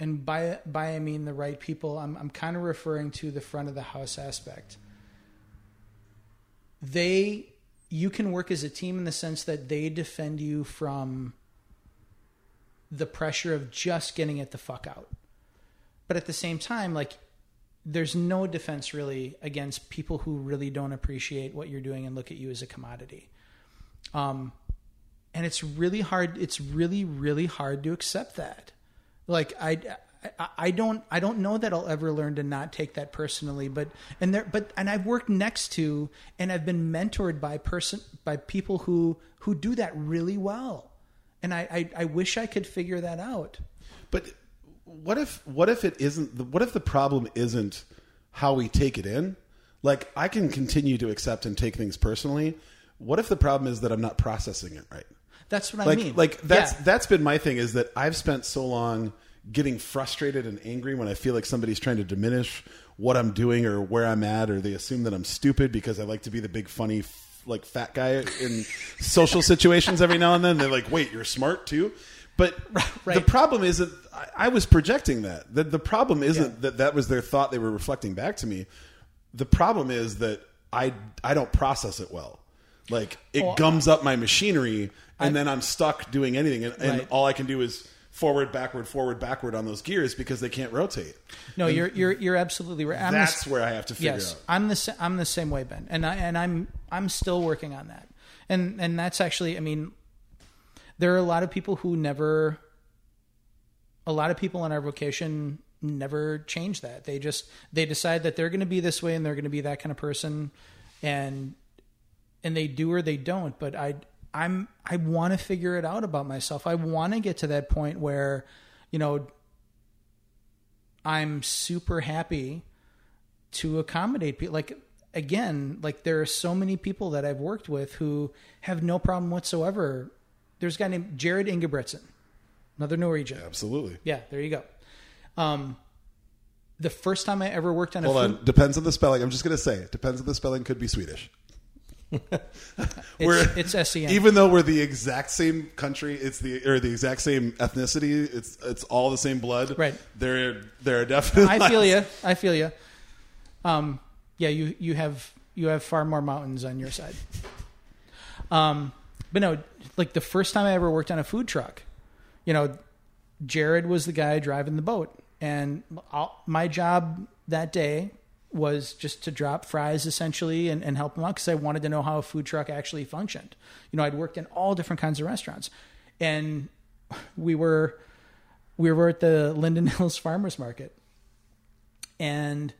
and by by I mean the right people. I'm I'm kind of referring to the front of the house aspect. They you can work as a team in the sense that they defend you from the pressure of just getting it the fuck out. But at the same time, like there's no defense really against people who really don't appreciate what you're doing and look at you as a commodity. Um, and it's really hard. It's really, really hard to accept that. Like I, I, don't, I don't know that I'll ever learn to not take that personally. But and there, but and I've worked next to and I've been mentored by person by people who who do that really well. And I, I, I wish I could figure that out. But what if what if it isn't what if the problem isn't how we take it in? Like I can continue to accept and take things personally. What if the problem is that I'm not processing it right? That's what Like I mean. like that's Yeah. that's been my thing is that I've spent so long getting frustrated and angry when I feel like somebody's trying to diminish what I'm doing or where I'm at or they assume that I'm stupid because I like to be the big funny like fat guy in social situations every now and then. They're like, "Wait, you're smart too." But the problem isn't I, I was projecting that. The, the problem isn't that that was their thought they were reflecting back to me. The problem is that I I don't process it well. Like it Oh, gums up my machinery, and then I'm stuck doing anything, and, and Right. all I can do is forward, backward, forward, backward on those gears because they can't rotate. No, you're you're you're absolutely right. I'm the That's where I have to figure yes, out. I'm the I'm the same way, Ben, and I and I'm I'm still working on that, and and that's actually, I mean, there are a lot of people who never, a lot of people in our vocation never change that. They just they decide that they're going to be this way and they're going to be that kind of person, and and they do or they don't. But I I'm I want to figure it out about myself. I want to get to that point where, you know, I'm super happy to accommodate people. Like again, like there are so many people that I've worked with who have no problem whatsoever. There's a guy named Jared Ingebrigtsen, another Norwegian. Absolutely. Yeah, there you go. Um, the first time I ever worked on a Hold food, on. Depends on the spelling. I'm just going to say it. Depends on the spelling. Could be Swedish. we're, it's, it's SEN. even though we're the exact same country, it's the or the exact same ethnicity. It's it's all the same blood. Right. There there are definitely. I feel you. I feel you. Um, yeah, you you have you have far more mountains on your side. Um, but no, like the first time I ever worked on a food truck, you know, Jared was the guy driving the boat, and I'll, my job that day was just to drop fries essentially and, and help them out because I wanted to know how a food truck actually functioned. You know, I'd worked in all different kinds of restaurants, and we were we were at the Linden Hills Farmers Market, and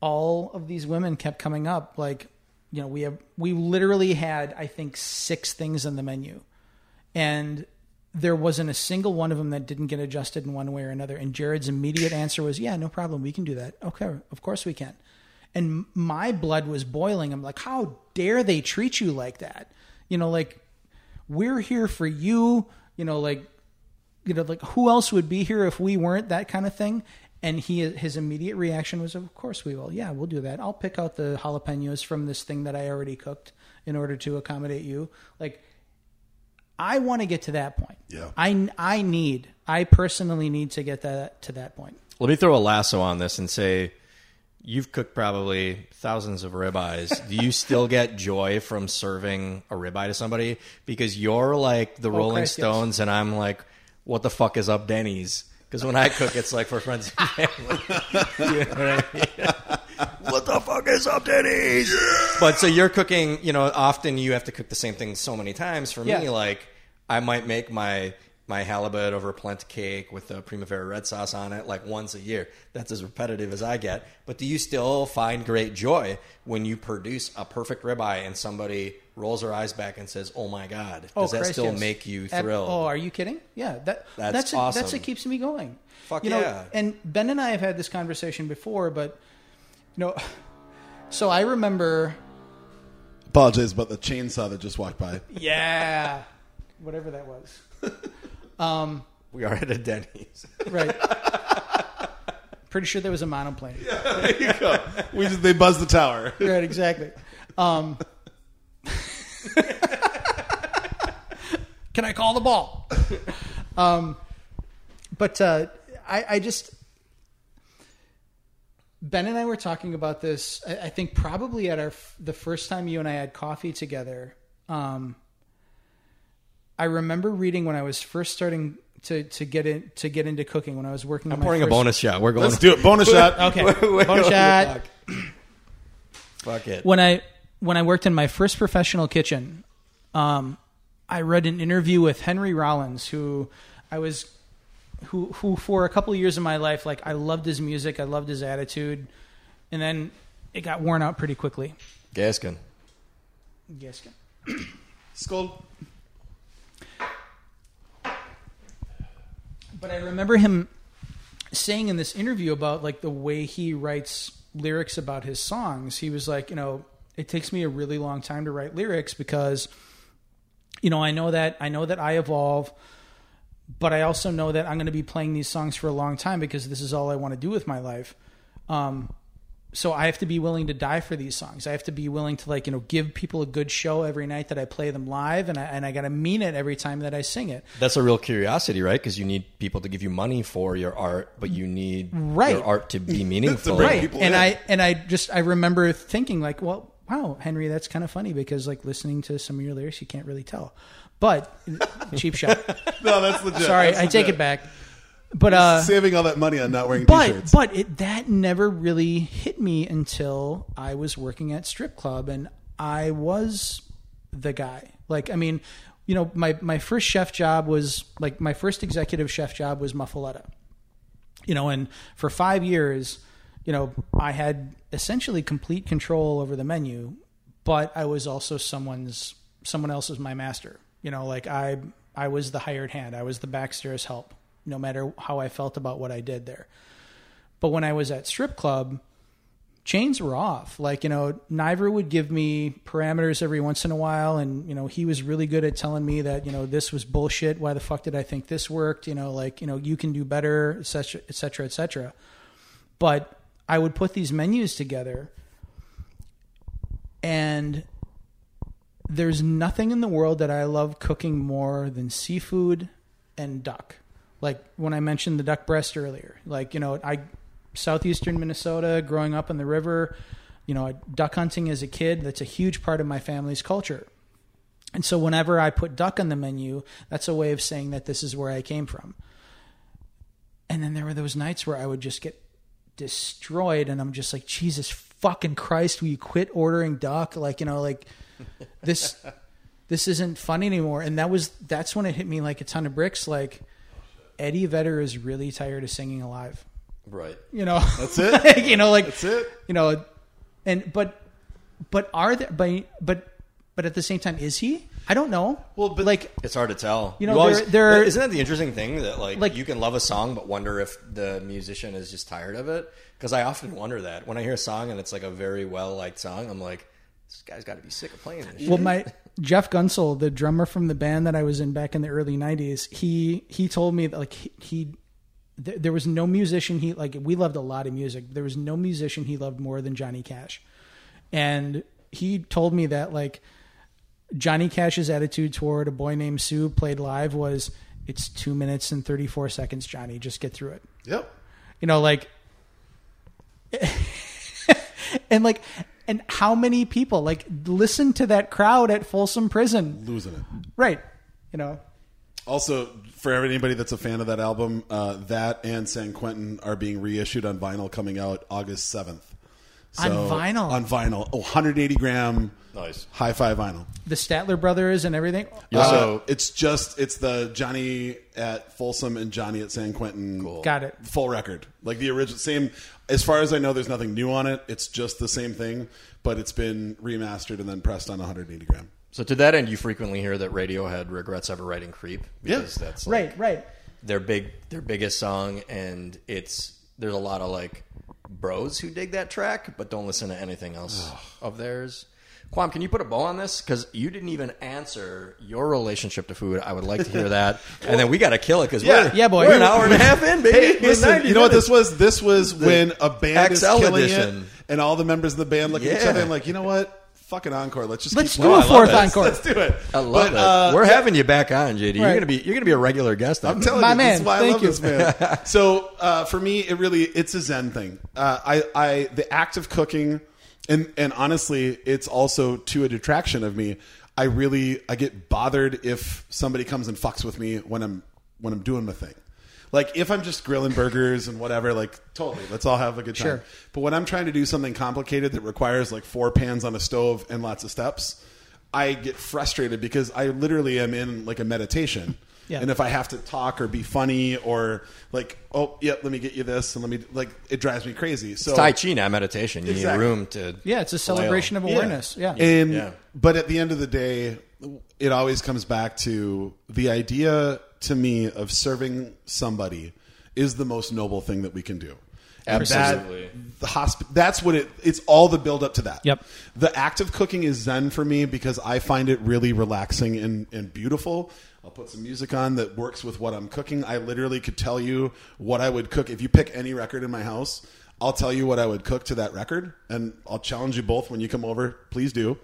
all of these women kept coming up like you know we have we literally had i think six things on the menu. And there wasn't a single one of them that didn't get adjusted in one way or another. And jared's immediate answer was yeah no problem. We can do that. Okay of course we can. And my blood was boiling. I'm like how dare they treat you like that? You know like we're here for you. You know like you know like who else would be here if we weren't that kind of thing? And he his immediate reaction was of course we will. Yeah we'll do that. I'll pick out the jalapenos from this thing that i already cooked in order to accommodate you. Like i want to get to that point Yeah. i i need i personally need to get that to that point Let me throw a lasso on this and say, you've cooked probably thousands of ribeyes. Do you still get joy from serving a ribeye to somebody? Because you're like the oh, Rolling Christ, yes. Stones, and I'm like, what the fuck is up, Denny's? Because when I cook, it's like for friends and family. You know what I mean? what the fuck is up, Denny's? But so you're cooking, you know, often you have to cook the same thing so many times. For me, like I might make my my halibut over polenta cake with the primavera red sauce on it like once a year. That's as repetitive as I get. But do you still find great joy when you produce a perfect ribeye and somebody rolls their eyes back and says, "Oh my god"? Oh, does oh that Christ, still yes. make you Ab- thrilled? oh are you kidding yeah that That's that's a, awesome. that's what keeps me going Fuck you know yeah. and ben and i have had this conversation before but you know so i remember Apologize about the chainsaw that just walked by. yeah whatever that was we are at a Denny's. Right. Pretty sure there was a monoplane. there you go. We just, they buzzed the tower. Right, exactly. Um, can I call the ball? Um, but uh, I, I just Ben and I were talking about this. I, I think probably at our f- the first time you and I had coffee together. Um, I remember reading when I was first starting to, to get in to get into cooking when I was working. I'm on my pouring a first- bonus shot. We're going. Let's do it. Bonus shot. Okay, Wait, wait, bonus shot. Fuck. Fuck it. when I when I worked in my first professional kitchen, um, I read an interview with Henry Rollins, who I was who who for a couple of years of my life, like I loved his music, I loved his attitude, and then it got worn out pretty quickly. Gaskin. Yes. Skull. But I remember him saying in this interview about like the way he writes lyrics about his songs. He was like, you know, it takes me a really long time to write lyrics because you know, I know that I know that I evolve, but I also know that I'm going to be playing these songs for a long time because this is all I want to do with my life. Um so I have to be willing to die for these songs. I have to be willing to like, you know, give people a good show every night that I play them live and I and I got to mean it every time that I sing it. That's a real curiosity, right? Because you need people to give you money for your art, but you need Right. your art to be meaningful. bring right people and in. i and i just i remember thinking like well wow, Henry, that's kind of funny because like listening to some of your lyrics, you can't really tell. But cheap shot. No, that's legit. Sorry, That's I take it back. But uh, Saving all that money on not wearing but t-shirts. but it, that never really hit me until I was working at strip club and I was the guy. Like I mean, you know, my my first chef job was like my first executive chef job was Muffuletta. You know, and for 5 years, you know, I had essentially complete control over the menu, but I was also someone's someone else was my master. You know, like I I was the hired hand. I was the backstairs help, no matter how I felt about what I did there. But when I was at strip club, chains were off. Like, you know, Niver would give me parameters every once in a while and, you know, he was really good at telling me that, you know, this was bullshit. Why the fuck did I think this worked? You know, like, you know, you can do better, et cetera, et cetera, et cetera. But I would put these menus together and there's nothing in the world that I love cooking more than seafood and duck. Like when I mentioned the duck breast earlier, like you know, I southeastern Minnesota, growing up on the river, you know, duck hunting as a kid, that's a huge part of my family's culture. And so whenever I put duck on the menu, that's a way of saying that this is where I came from. And then there were those nights where I would just get destroyed and I'm just like, Jesus fucking Christ, will you quit ordering duck? Like, you know, like this this isn't fun anymore. And that was that's when it hit me like a ton of bricks. Like Eddie Vedder is really tired of singing alive. Right. You know, That's it. you know, like That's it. you know, and but but are there but but but at the same time, is he? I don't know. Well, but- like It's hard to tell. You know, there- there- isn't that the interesting thing that like, Like- you can love a song but wonder if the musician is just tired of it? Because I often wonder that when I hear a song and it's like a very well liked song, I'm like, this guy's got to be sick of playing this. Well, shit. my Jeff Gunsel, the drummer from the band that I was in back in the early '90s, he he told me that like he, he th- there was no musician he like we loved a lot of music. There was no musician he loved more than Johnny Cash, and he told me that like Johnny Cash's attitude toward a boy named Sue played live was it's two minutes and thirty four seconds, Johnny, just get through it. Yep. You know, like, and like, and how many people like listen to that crowd at Folsom Prison? Losing it. Right. You know, Also, for anybody that's a fan of that album, uh, that and San Quentin are being reissued on vinyl coming out August 7th. On vinyl? On vinyl. Oh, 180 gram Nice. hi fi vinyl. the Statler brothers and everything. You also- Uh, it's just, it's the Johnny at Folsom and Johnny at San Quentin Cool. Got it. full record. Like the original, same, as far as I know, there's nothing new on it. It's just the same thing, but it's been remastered and then pressed on 180 gram. So to that end, you frequently hear that Radiohead regrets ever writing "Creep" because Yeah. that's like Right. Right. their big their biggest song, and it's there's a lot of like bros who dig that track, but don't listen to anything else of theirs. Kwame, can you put a bow on this? Because you didn't even answer your relationship to food. I would like to hear that, and then we got to kill it because Yeah. we're Yeah, boy. we're an hour and a half in, baby. Hey, We're listen, you know what this was? This was when a band is killing edition. it, and all the members of the band look at each other and like, you know what? Fucking encore. Let's just Let's keep do No, I a fourth it. encore. Let's do it. I love But, it. uh, we're yeah, having you back on, JD. You're gonna be you're gonna be a regular guest. I'm now. telling My you, man, this is I thank love you. this man. so uh, for me, it really it's a Zen thing. Uh, I, I the act of cooking, and and honestly, it's also to a detraction of me. I really I get bothered if somebody comes and fucks with me when I'm when I'm doing my thing. Like if I'm just grilling burgers and whatever, like totally, let's all have a good time. Sure. But when I'm trying to do something complicated that requires like four pans on a stove and lots of steps, I get frustrated because I literally am in like a meditation. Yeah. And if I have to talk or be funny or like, oh, yeah, let me get you this and let me like, it drives me crazy. So Tai Chi, not meditation. You Exactly. need room to. Yeah, it's a celebration of awareness. Yeah. And Yeah. but at the end of the day, it always comes back to the idea to me of serving somebody is the most noble thing that we can do. And that- Absolutely. the hosp- that's what it it's all the build up to that. Yep. The act of cooking is zen for me because I find it really relaxing and, and beautiful. I'll put some music on that works with what I'm cooking. I literally could tell you what I would cook if you pick any record in my house. I'll tell you what I would cook to that record, and I'll challenge you both when you come over. Please do.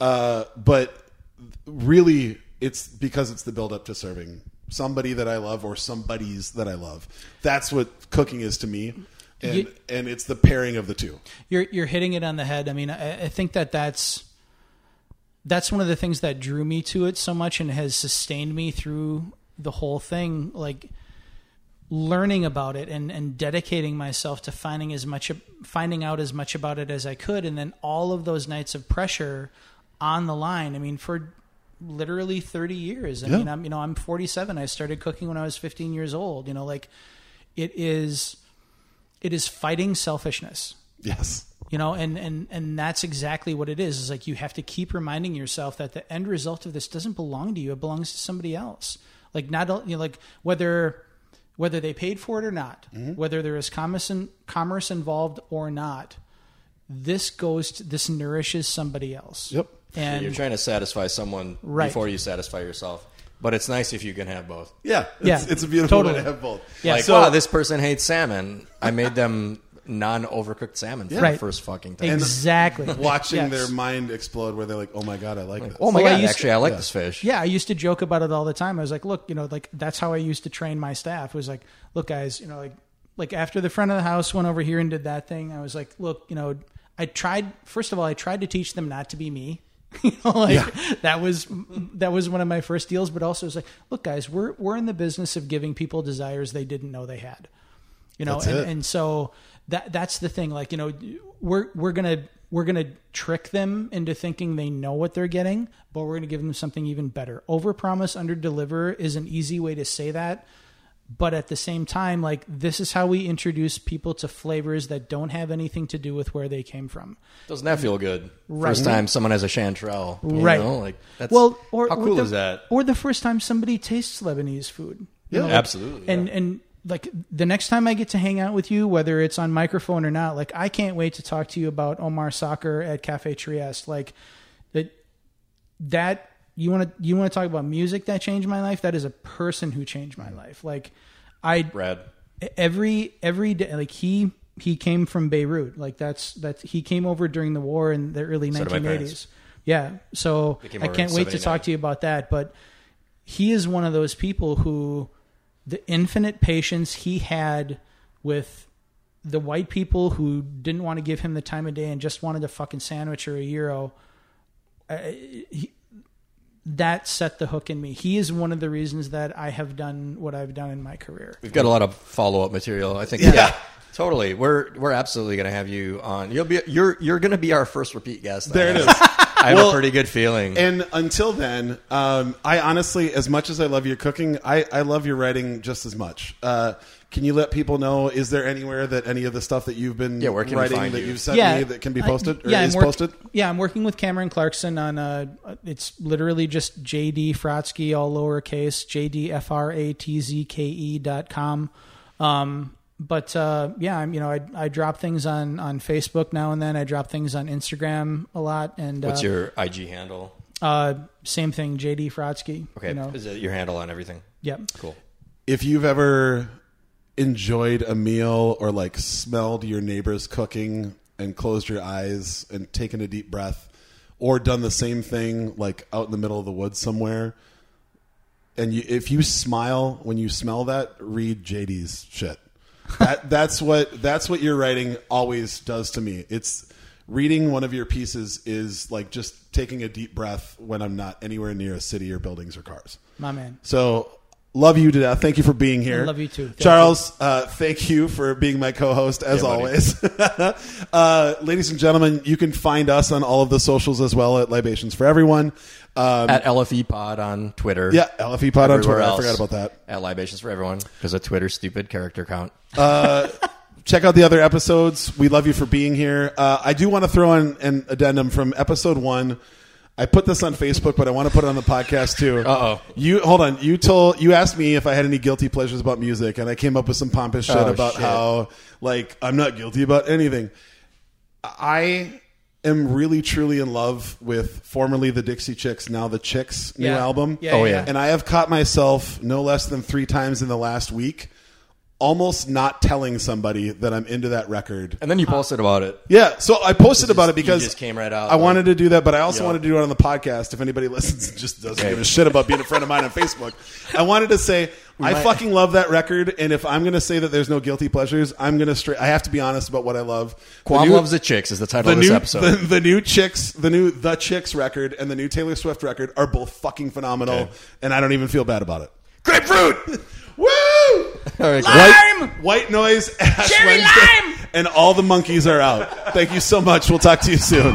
Uh, but really, it's because it's the build up to serving somebody that I love or somebody's that I love. That's what cooking is to me. and You- and it's the pairing of the two. You're you're hitting it on the head. I mean, I, I think that that's that's one of the things that drew me to it so much and has sustained me through the whole thing. Like learning about it and and dedicating myself to finding as much finding out as much about it as I could, and then all of those nights of pressure on the line. I mean, for literally 30 years. I Yeah. mean, I'm you know I'm 47. I started cooking when I was 15 years old. You know, like it is it is fighting selfishness Yes. You know and and and that's exactly what it is is like you have to keep reminding yourself that the end result of this doesn't belong to you it belongs to somebody else like not you know like whether whether they paid for it or not mm-hmm. whether there is commerce in, commerce involved or not this goes to, this nourishes somebody else Yep. and You're trying to satisfy someone Right. before you satisfy yourself. But it's nice if you can have both. Yeah. It's, Yeah, it's a beautiful way totally. to have both. Yeah. Like, So- wow, this person hates salmon. I made them non-overcooked salmon for the Right. first fucking time. exactly watching Yes. their mind explode where they're like, "Oh my god, I like this." oh my Well, I god, used actually, to- I like yeah. this fish. Yeah, I used to joke about it all the time. I was like, look, you know, like that's how I used to train my staff. Was like, look, guys, you know, like like after the front of the house went over here and did that thing, I was like, look, you know, I tried first of all, I tried to teach them not to be me. you know, like that was that was one of my first deals, but also it was like, look, guys, we're we're in the business of giving people desires they didn't know they had. You know, That's and, it. and so that that's the thing. Like, you know, we're we're gonna we're gonna trick them into thinking they know what they're getting, but we're gonna give them something even better. Overpromise, underdeliver is an easy way to say that. But at the same time, like this is how we introduce people to flavors that don't have anything to do with where they came from. Doesn't that feel good? Right. First time someone has a chanterelle. you Right. know? Like, that's, well, or how cool the, is that? Or the first time somebody tastes Lebanese food. You Yeah. know, like- Absolutely. And yeah. and like the next time I get to hang out with you, whether it's on microphone or not, like I can't wait to talk to you about Omar Soccer at Cafe Trieste. Like that that you want to you want to talk about music that changed my life. That is a person who changed my life. Like I Rad. every every day like he he came from Beirut like that's that he came over during the war in the early So did 1980s yeah so I can't wait to talk to you about that but he is one of those people who the infinite patience he had with the white people who didn't want to give him the time of day and just wanted a fucking sandwich or a euro uh, he, that set the hook in me. He is one of the reasons that I have done what I've done in my career. We've got a lot of follow up material. I think. Yeah. Totally. We're we're absolutely going to have you on. You'll be you're you're going to be our first repeat guest. There it is. I have Well, a pretty good feeling. And until then, um, I honestly, as much as I love your cooking, I, I love your writing just as much. Uh, can you let people know? Is there anywhere that any of the stuff that you've been Yeah, where writing find that you? you've sent yeah, me that can be posted or yeah, is I'm work- posted? Yeah, I'm working with Cameron Clarkson on. Uh, it's literally just JD Fratzke, all lowercase, JD F R A T Z K E dot com. Um, but uh, yeah, I'm you know I I drop things on on Facebook now and then. I drop things on Instagram a lot. And What's uh, your IG handle? uh, same thing, JD Fratzke. Okay, you know, is it your handle on everything? yep. Cool. If you've ever enjoyed a meal or like smelled your neighbor's cooking and closed your eyes and taken a deep breath or done the same thing like out in the middle of the woods somewhere and you, if you smile when you smell that read JD's shit that that's what that's what your writing always does to me it's reading one of your pieces is like just taking a deep breath when I'm not anywhere near a city or buildings or cars My man. so love you to death. Thank you for being here. I love you too. Thank Charles. Uh, thank you for being my co-host as Yeah, always. uh, ladies and gentlemen, you can find us on all of the socials as well at Libations for Everyone. Um, At LFE Pod on Twitter. yeah, LFE Pod on Everywhere Twitter. I forgot about that. At Libations for Everyone because of Twitter's stupid character count. check out the other episodes. We love you for being here. Uh, I do want to throw in an addendum from episode one. I put this on Facebook, but I want to put it on the podcast too. Uh-oh. You hold on. You told you asked me if I had any guilty pleasures about music, and I came up with some pompous shit Oh, about shit. how like I'm not guilty about anything. I am really truly in love with formerly the Dixie Chicks, now the Chicks new Yeah. album. Yeah, Oh, yeah. yeah. And I have caught myself no less than three times in the last week almost not telling somebody that I'm into that record. And then you posted about it. Yeah, so I posted about it because just came right out, I like- wanted to do that, but I also Yeah. wanted to do it on the podcast. If anybody listens and just doesn't Okay. give a shit about being a friend of mine on Facebook, I wanted to say I might- fucking love that record. And if I'm going to say that there's no guilty pleasures, I'm going to straight. I have to be honest about what I love. Kwame loves the chicks is the title the of this new, episode. The, the new chicks, the new the chicks record, and the new Taylor Swift record are both fucking phenomenal, Okay. and I don't even feel bad about it. Grapefruit. Woo! All right, White, white noise, Ash Cherry Wednesday, lime! and all the monkeys are out. Thank you so much. We'll talk to you soon.